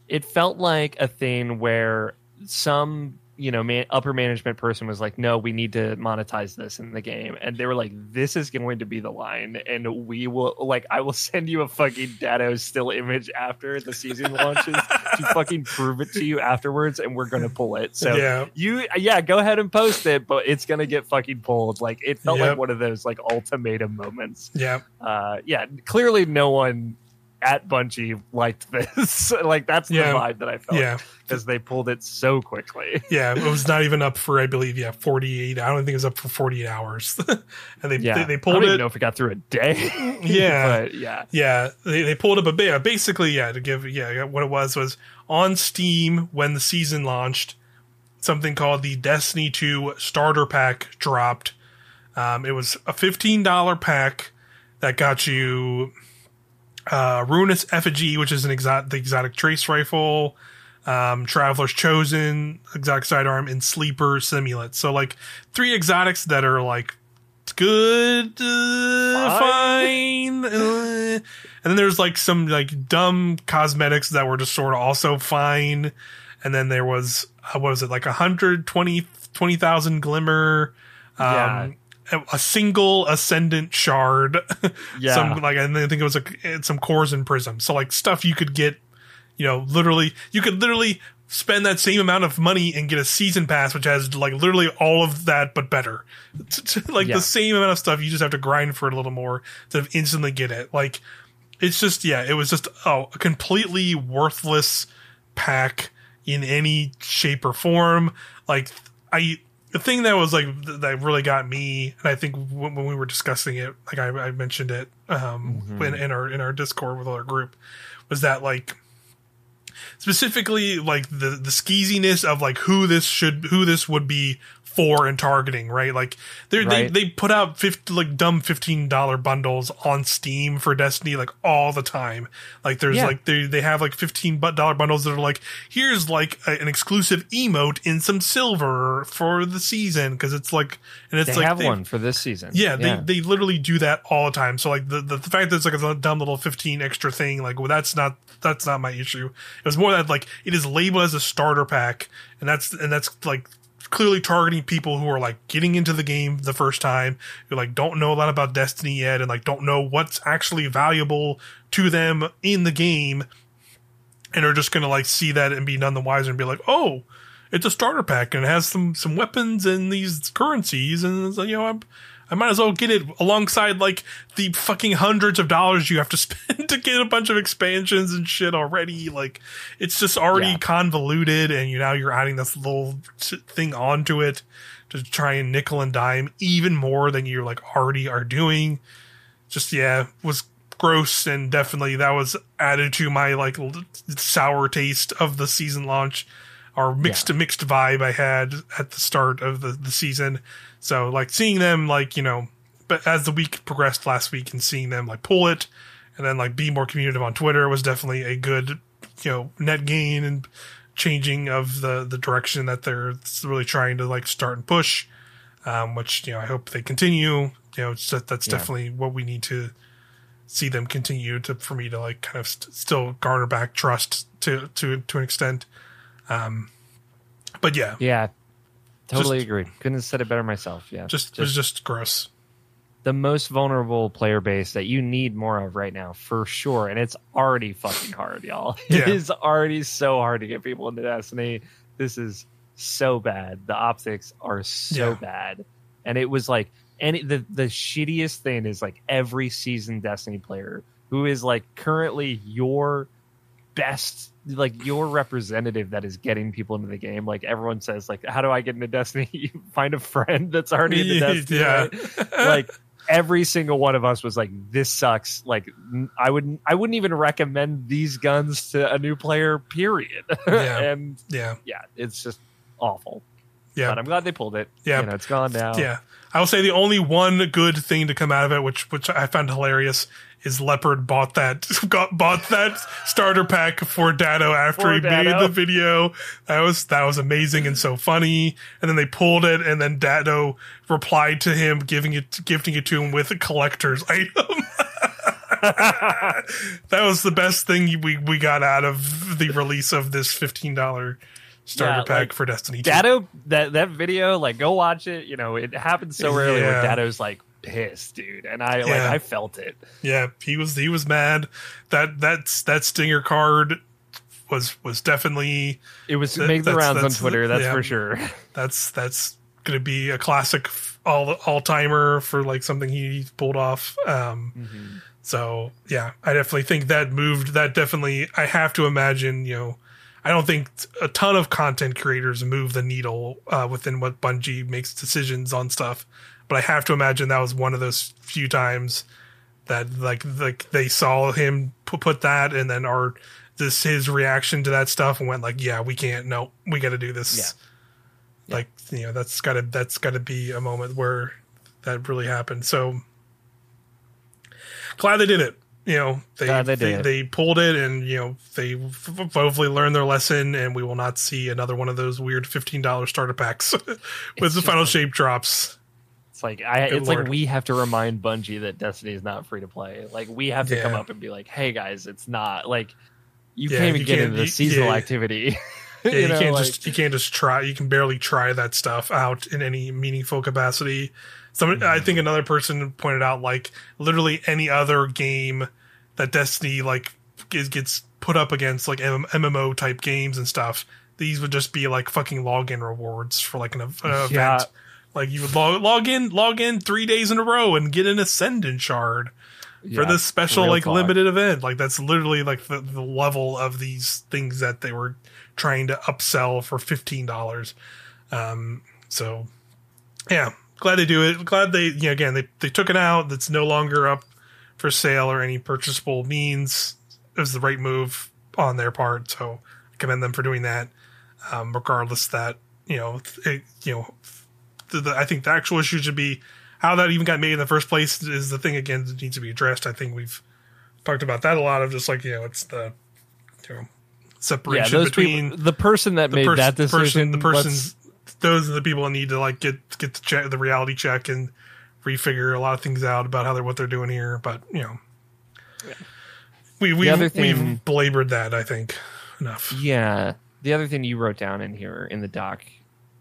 S2: it felt like a thing where some you know man, upper management person was like no we need to monetize this in the game. And they were like this is going to be the line and we will like i will send you a fucking Datto still image after the season launches to fucking prove it to you afterwards and we're gonna pull it. So
S1: yeah,
S2: you yeah go ahead and post it but it's gonna get fucking pulled. Like it felt
S1: Yep.
S2: like one of those like ultimatum moments.
S1: Yeah,
S2: uh yeah clearly no one at Bungie liked this. like that's the vibe that I felt
S1: yeah,
S2: because they pulled it so quickly.
S1: yeah. It was not even up for, I believe, yeah, forty eight. I don't think it was up for forty eight hours, and they
S2: Yeah,
S1: they, they
S2: I
S1: pulled
S2: don't
S1: it.
S2: even know if it got through a day.
S1: Yeah.
S2: but yeah,
S1: Yeah, they, they pulled up a bit. yeah, Basically, yeah, to give yeah, what it was was on Steam when the season launched, something called the Destiny 2 starter pack dropped. Um, it was a fifteen dollar pack that got you uh, Ruinous Effigy, which is an exotic the exotic trace rifle, um, Traveler's Chosen, exotic sidearm, and Sleeper Simulant. So like three exotics that are like good, uh, fine. uh, and then there's like some like dumb cosmetics that were just sort of also fine. And then there was uh, what was it like a hundred twenty twenty thousand glimmer, um,
S2: Yeah.
S1: A, single ascendant shard,
S2: Yeah.
S1: some like I think it was a, some cores and prisms. So like stuff you could get, you know, literally you could literally spend that same amount of money and get a season pass, which has like literally all of that but better. like
S2: Yeah.
S1: the same amount of stuff, you just have to grind for it a little more to instantly get it. Like it's just yeah, it was just oh a completely worthless pack in any shape or form. Like I the thing that was like th- that really got me, and I think when, when we were discussing it, like I, I mentioned it um, in, in our in our Discord with our group, was that like specifically like the the skeeziness of like who this should who this would be for and targeting right like they
S2: Right.
S1: they they put out 50, like dumb fifteen dollar bundles on Steam for Destiny like all the time like there's
S2: Yeah.
S1: like they they have like fifteen dollar bundles that are like here's like a, an exclusive emote in some silver for the season because it's like and it's like,
S2: they
S1: like
S2: have
S1: they-
S2: one for this season.
S1: yeah, they, they literally do that all the time. So like the, the, the fact that it's like a dumb little fifteen extra thing, like well, that's not that's not my issue. It was more that like it is labeled as a starter pack, and that's and that's like clearly targeting people who are like getting into the game the first time, who like don't know a lot about Destiny yet, and like don't know what's actually valuable to them in the game, and are just gonna like see that and be none the wiser and be like, oh. It's a starter pack and it has some some weapons and these currencies and you know I'm, I might as well get it alongside like the fucking hundreds of dollars you have to spend to get a bunch of expansions and shit already. Like it's just already
S2: Yeah.
S1: convoluted, and you now you're adding this little thing onto it to try and nickel and dime even more than you like already are doing. Just yeah, was gross and definitely that was added to my like sour taste of the season launch or mixed to mixed vibe I had at the start of the, the season. So like seeing them like, you know, but as the week progressed last week and seeing them like pull it and then like be more communicative on Twitter was definitely a good, you know, net gain and changing of the the direction that they're really trying to like start and push. Um, which, you know, I hope they continue. You know, that that's
S2: Yeah.
S1: definitely what we need to see them continue to for me to like kind of st- still garner back trust to to to an extent. Um, but yeah,
S2: Yeah. Totally
S1: Just-
S2: agree. Couldn't have said it better myself. Yeah.
S1: just, it was just gross.
S2: the most vulnerable player base that you need more of right now for sure and it's already fucking hard y'all It
S1: Yeah.
S2: is already so hard to get people into destiny this is so bad the optics are so
S1: Yeah.
S2: bad and it was like and it- the the shittiest thing is like every seasoned destiny player who is like currently your best like your representative that is getting people into the game like everyone says like how do i get into destiny you find a friend that's already in the destiny
S1: Yeah.
S2: right? like every single one of us was like this sucks like n- i wouldn't i wouldn't even recommend these guns to a new player period
S1: Yeah.
S2: and
S1: yeah,
S2: yeah it's just awful
S1: yeah,
S2: but i'm glad they pulled it
S1: Yeah.
S2: you know it's gone now
S1: yeah. I will say the only one good thing to come out of it, which which I found hilarious, is Leopard bought that got bought that starter pack for Datto after
S2: For
S1: he made the video. That was that was amazing and so funny. And then they pulled it, and then Datto replied to him, giving it gifting it to him with a collector's item. that was the best thing we we got out of the release of this fifteen dollar starter
S2: Yeah,
S1: pack
S2: like,
S1: for Destiny. 2.
S2: Datto, that that video, like go watch it. You know, it happens so rarely
S1: Yeah.
S2: where Datto's like pissed, dude, and I like I felt it.
S1: Yeah, he was he was mad. That that's that stinger card was was definitely
S2: It was
S1: That-
S2: make the
S1: that's-
S2: rounds on
S1: that's-
S2: Twitter, that's
S1: yeah.
S2: for sure.
S1: that's that's gonna be a classic all all timer for like something he pulled off. Um, so yeah, I definitely think that moved. That definitely I have to imagine. You know, I don't think a ton of content creators move the needle uh, within what Bungie makes decisions on stuff, but I have to imagine that was one of those few times that like like they saw him put, that and then our this his reaction to that stuff and went like yeah we can't no we got to do this.
S2: Yeah.
S1: like you know that's got to that's got to be a moment where that really happened. So glad they did it you know they
S2: they
S1: they, they pulled it and you know they f- hopefully learned their lesson and we will not see another one of those weird $15 starter packs with the final
S2: like-
S1: shape drops
S2: It's like I
S1: Good
S2: it's
S1: lord.
S2: like we have to remind Bungie that Destiny is not free to play. Like we have to come up and be like, "Hey guys, it's not." Like you
S1: Yeah,
S2: can't even
S1: you
S2: get
S1: can't-
S2: into the
S1: you-
S2: seasonal
S1: yeah.
S2: activity.
S1: Yeah, you,
S2: know,
S1: can't
S2: like-
S1: just you can't just try. You can barely try that stuff out in any meaningful capacity. Some I think another person pointed out like literally any other game that Destiny like is, gets put up against like M- MMO type games and stuff. These would just be like fucking login rewards for like an, ev- an event.
S2: Yeah.
S1: Like you would log, log in, log in three days in a row and get an Ascendant shard for this special like
S2: talk.
S1: limited event. Like that's literally like the, the level of these things that they were trying to upsell for fifteen dollars. Um, so yeah, glad they do it. Glad they you know, again they they took it out. That's no longer up for sale or any purchasable means. It was the right move on their part. So I commend them for doing that. Um, regardless that you know it, you know the, the, I think the actual issue should be how that even got made in the first place is the thing again that needs to be addressed. I think we've talked about that a lot of just like you know it's the you know separation
S2: those
S1: between
S2: people, the person that
S1: the
S2: made
S1: person,
S2: that
S1: the
S2: decision,
S1: person, the person,
S2: let's-
S1: those are the people that need to like get get the check, the reality check, and refigure a lot of things out about how they're what they're doing here. But you know, we we
S2: other
S1: we've
S2: thing-
S1: belabored that. I think enough.
S2: Yeah. The other thing you wrote down in here in the doc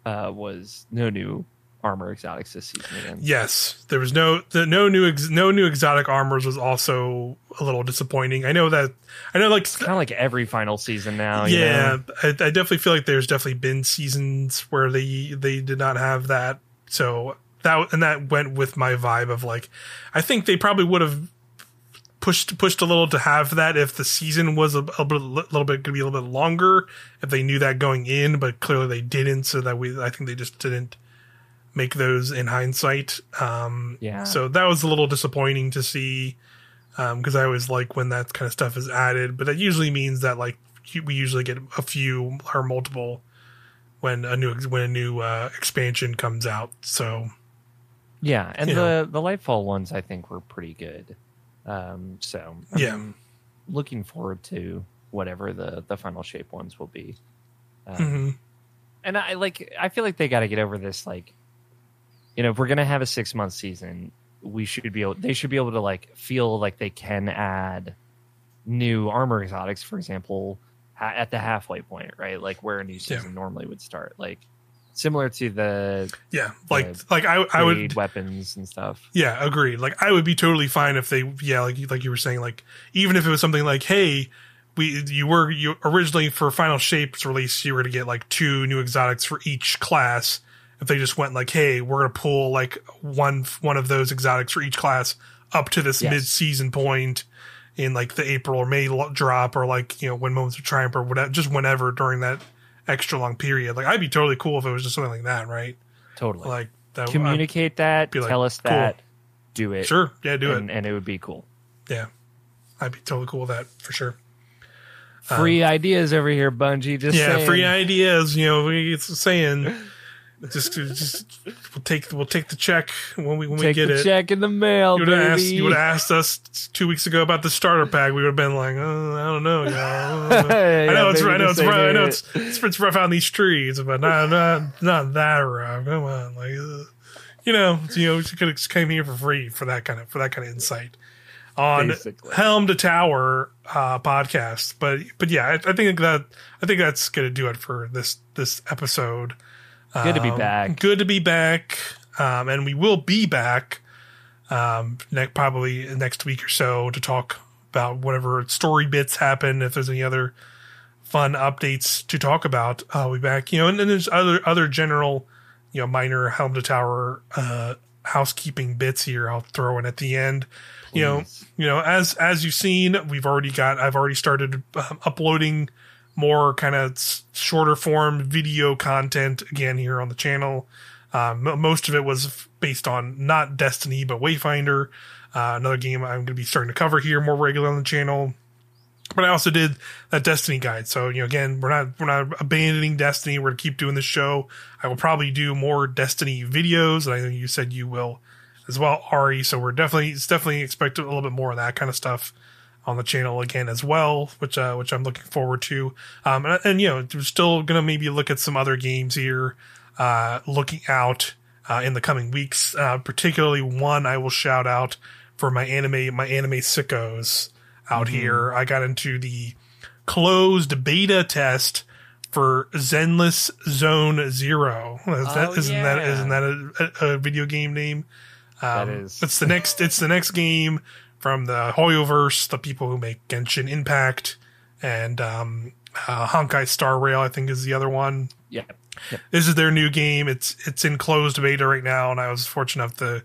S2: uh, was no new armor exotics this season again.
S1: Yes, there was no the no new ex, no new exotic armors was also a little disappointing. I know that I know like it's
S2: Kind of like every final season now. you
S1: yeah,
S2: know?
S1: I, I definitely feel like there's definitely been seasons where they they did not have that. So that and that went with my vibe of like, I think they probably would have pushed pushed a little to have that if the season was a, a little bit going to be a little bit longer if they knew that going in, but clearly they didn't. So that we I think they just didn't make those in hindsight. Um,
S2: Yeah.
S1: So that was a little disappointing to see because I always like when that kind of stuff is added, but that usually means that like we usually get a few or multiple when a new when a new uh, expansion comes out. So
S2: Yeah, and the
S1: know.
S2: the Lightfall ones I think were pretty good. Um, so I
S1: Yeah.
S2: looking forward to whatever the the final shape ones will be. Um,
S1: mhm.
S2: And I like I feel like they got to get over this like, you know, if we're gonna have a six month season, we should be able they should be able to like feel like they can add new armor exotics, for example, ha- at the halfway point, right? Like where a new season normally would start, like similar to the
S1: yeah, like
S2: Yeah.
S1: like I I would
S2: weapons and stuff.
S1: Yeah, agreed. Like I would be totally fine if they yeah, like like you were saying like even if it was something like hey, we you were you originally for Final Shapes release you were to get like two new exotics for each class. If they just went like hey, we're going to pull like one one of those exotics for each class up to this
S2: Yes.
S1: mid-season point in like the April or May drop or like, you know, when Moments of Triumph or whatever just whenever during that extra long period. Like I'd be totally cool if it was just something like that, right?
S2: Totally.
S1: Like that I'd-
S2: Communicate that.
S1: be like,
S2: tell us
S1: cool.
S2: that. Do it.
S1: Sure. Yeah, do
S2: and,
S1: it.
S2: and it would be cool.
S1: Yeah. I'd be totally cool with that for sure.
S2: Free ideas over here, Bungie. Just
S1: Um, yeah,
S2: saying.
S1: free ideas. You know, it's saying just just we'll take we'll take the check when we when we get
S2: the
S1: it.
S2: check in the mail,
S1: You would have asked you would have asked us two weeks ago about the starter pack. We would have been like, oh, I don't know, y'all. I, don't know.
S2: Yeah,
S1: I know it's I know it's rough. I know it's, it's it's rough out in these streets, but not not not that rough. Come on, like uh, you know, you know, you could have came here for free for that kind of for that kind of insight on
S2: Basically.
S1: Helm to Tower uh, podcast. But but yeah, I, I think that I think that's gonna do it for this this episode.
S2: Good to be
S1: Um,
S2: back.
S1: Good to be back. Um, and we will be back um, next probably next week or so to talk about whatever story bits happen. If there's any other fun updates to talk about, I'll be back. You know, and then there's other other general, you know, minor Helm to Tower uh, housekeeping bits here. I'll throw in at the end. You know, you know, as as you've seen, we've already got. I've already started um, uploading more kind of shorter form video content again here on the channel. Mo- most of it was based on not Destiny but Wayfinder, uh, another game I'm going to be starting to cover here more regularly on the channel. But I also did that Destiny guide. So you know, again, we're not we're not abandoning Destiny. We're going to keep doing the show. I will probably do more Destiny videos, and I know you said you will as well, Auri. So we're definitely it's definitely expect a little bit more of that kind of stuff on the channel again as well, which uh, which I'm looking forward to. Um, and, and you know, we're still gonna maybe look at some other games here, uh, looking out uh, in the coming weeks. Uh, particularly one I will shout out for my anime my anime sickos out here. I got into the closed beta test for Zenless Zone Zero. Is that,
S2: Oh,
S1: isn't that
S2: yeah.
S1: isn't that a, a, a video game name?
S2: That
S1: Um,
S2: is.
S1: It's the next. It's the next game from the Hoyoverse, the people who make Genshin Impact and um, uh, Honkai Star Rail. I think is the other one.
S2: Yeah.
S1: This is their new game. It's it's in closed beta right now, and I was fortunate enough to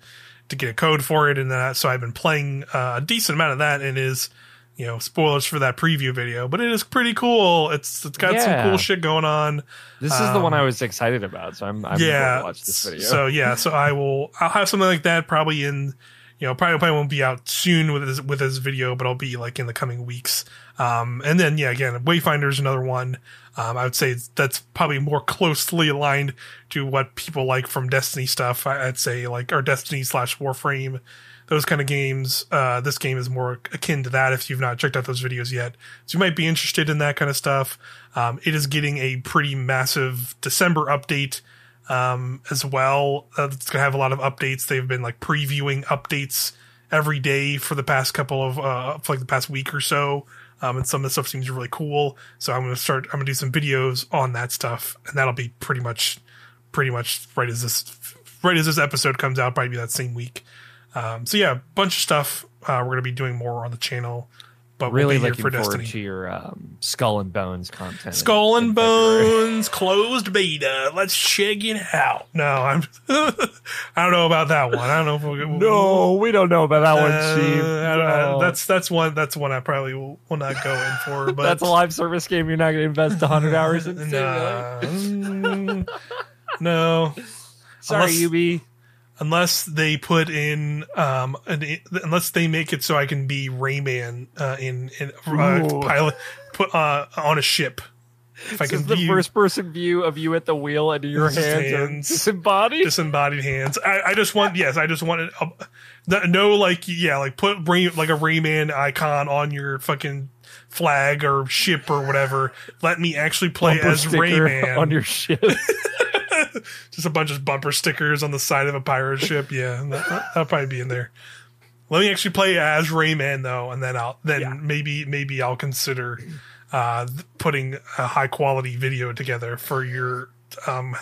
S1: to get a code for it, and that so I've been playing uh, a decent amount of that. And it is you know spoilers for that preview video, but it is pretty cool. It's it's got some cool shit going on.
S2: This is the one
S1: Um,
S2: I was excited about, so I'm, I'm
S1: yeah.
S2: going to watch this video.
S1: So yeah, so I will. I'll have something like that probably in. You know, probably, probably won't be out soon with this with this video, but I'll be like in the coming weeks. Um, and then yeah, again, Wayfinder's another one. Um, I would say that's probably more closely aligned to what people like from Destiny stuff. I, I'd say like our Destiny slash Warframe, those kind of games. Uh, this game is more akin to that. If you've not checked out those videos yet, so you might be interested in that kind of stuff. Um, it is getting a pretty massive December update um, as well. Uh, it's gonna have a lot of updates. They've been like previewing updates every day for the past couple of uh, like the past week or so. Um, and some of the stuff seems really cool. So I'm gonna start. I'm gonna do some videos on that stuff, and that'll be pretty much, pretty much right as this, right as this episode comes out. Probably that same week. Um, so yeah, bunch of stuff. Uh, we're gonna be doing more on the channel, but
S2: really
S1: we'll be here
S2: looking
S1: for
S2: forward
S1: Destiny.
S2: to your um, Skull and Bones content.
S1: Skull and Bones closed beta. Let's check it out. No, I'm. I don't know about that one. I don't know if we'll.
S2: No, we don't know about that one,
S1: Uh,
S2: Chief.
S1: I-
S2: No.
S1: that's that's one that's one I probably will, will not go in for. But
S2: That's a live service game you're not going to invest 100 hours into. really?
S1: Nah. No,
S2: Sorry,
S1: Unless-
S2: UB.
S1: Unless they put in um, an, unless they make it so I can be Rayman uh, in in uh, pilot put uh, on a ship. If I can
S2: is the
S1: view-
S2: first person view of you at the wheel and your hands,
S1: hands.
S2: disembodied.
S1: disembodied hands. I, I just want yes, I just want uh, the- no like yeah like put Ray, like a Rayman icon on your fucking flag or ship or whatever. Let me actually play
S2: Bumper
S1: as Rayman.
S2: on your ship.
S1: just a bunch of bumper stickers on the side of a pirate ship. Yeah, that, that'll probably be in there. Let me actually play as Rayman though, and then I'll then
S2: Yeah.
S1: maybe maybe I'll consider uh, putting a high quality video together for your um,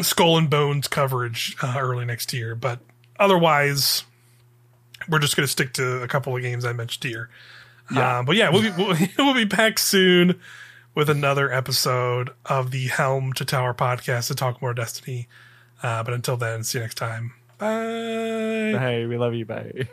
S1: Skull and Bones coverage uh, early next year. But otherwise, we're just going to stick to a couple of games I mentioned here.
S2: Yeah.
S1: Uh, but yeah, we'll be we'll, we'll be back soon with another episode of the Helm to Tower podcast to talk more Destiny. Uh, but until then, see you next time. Bye.
S2: hey, we love you. Bye.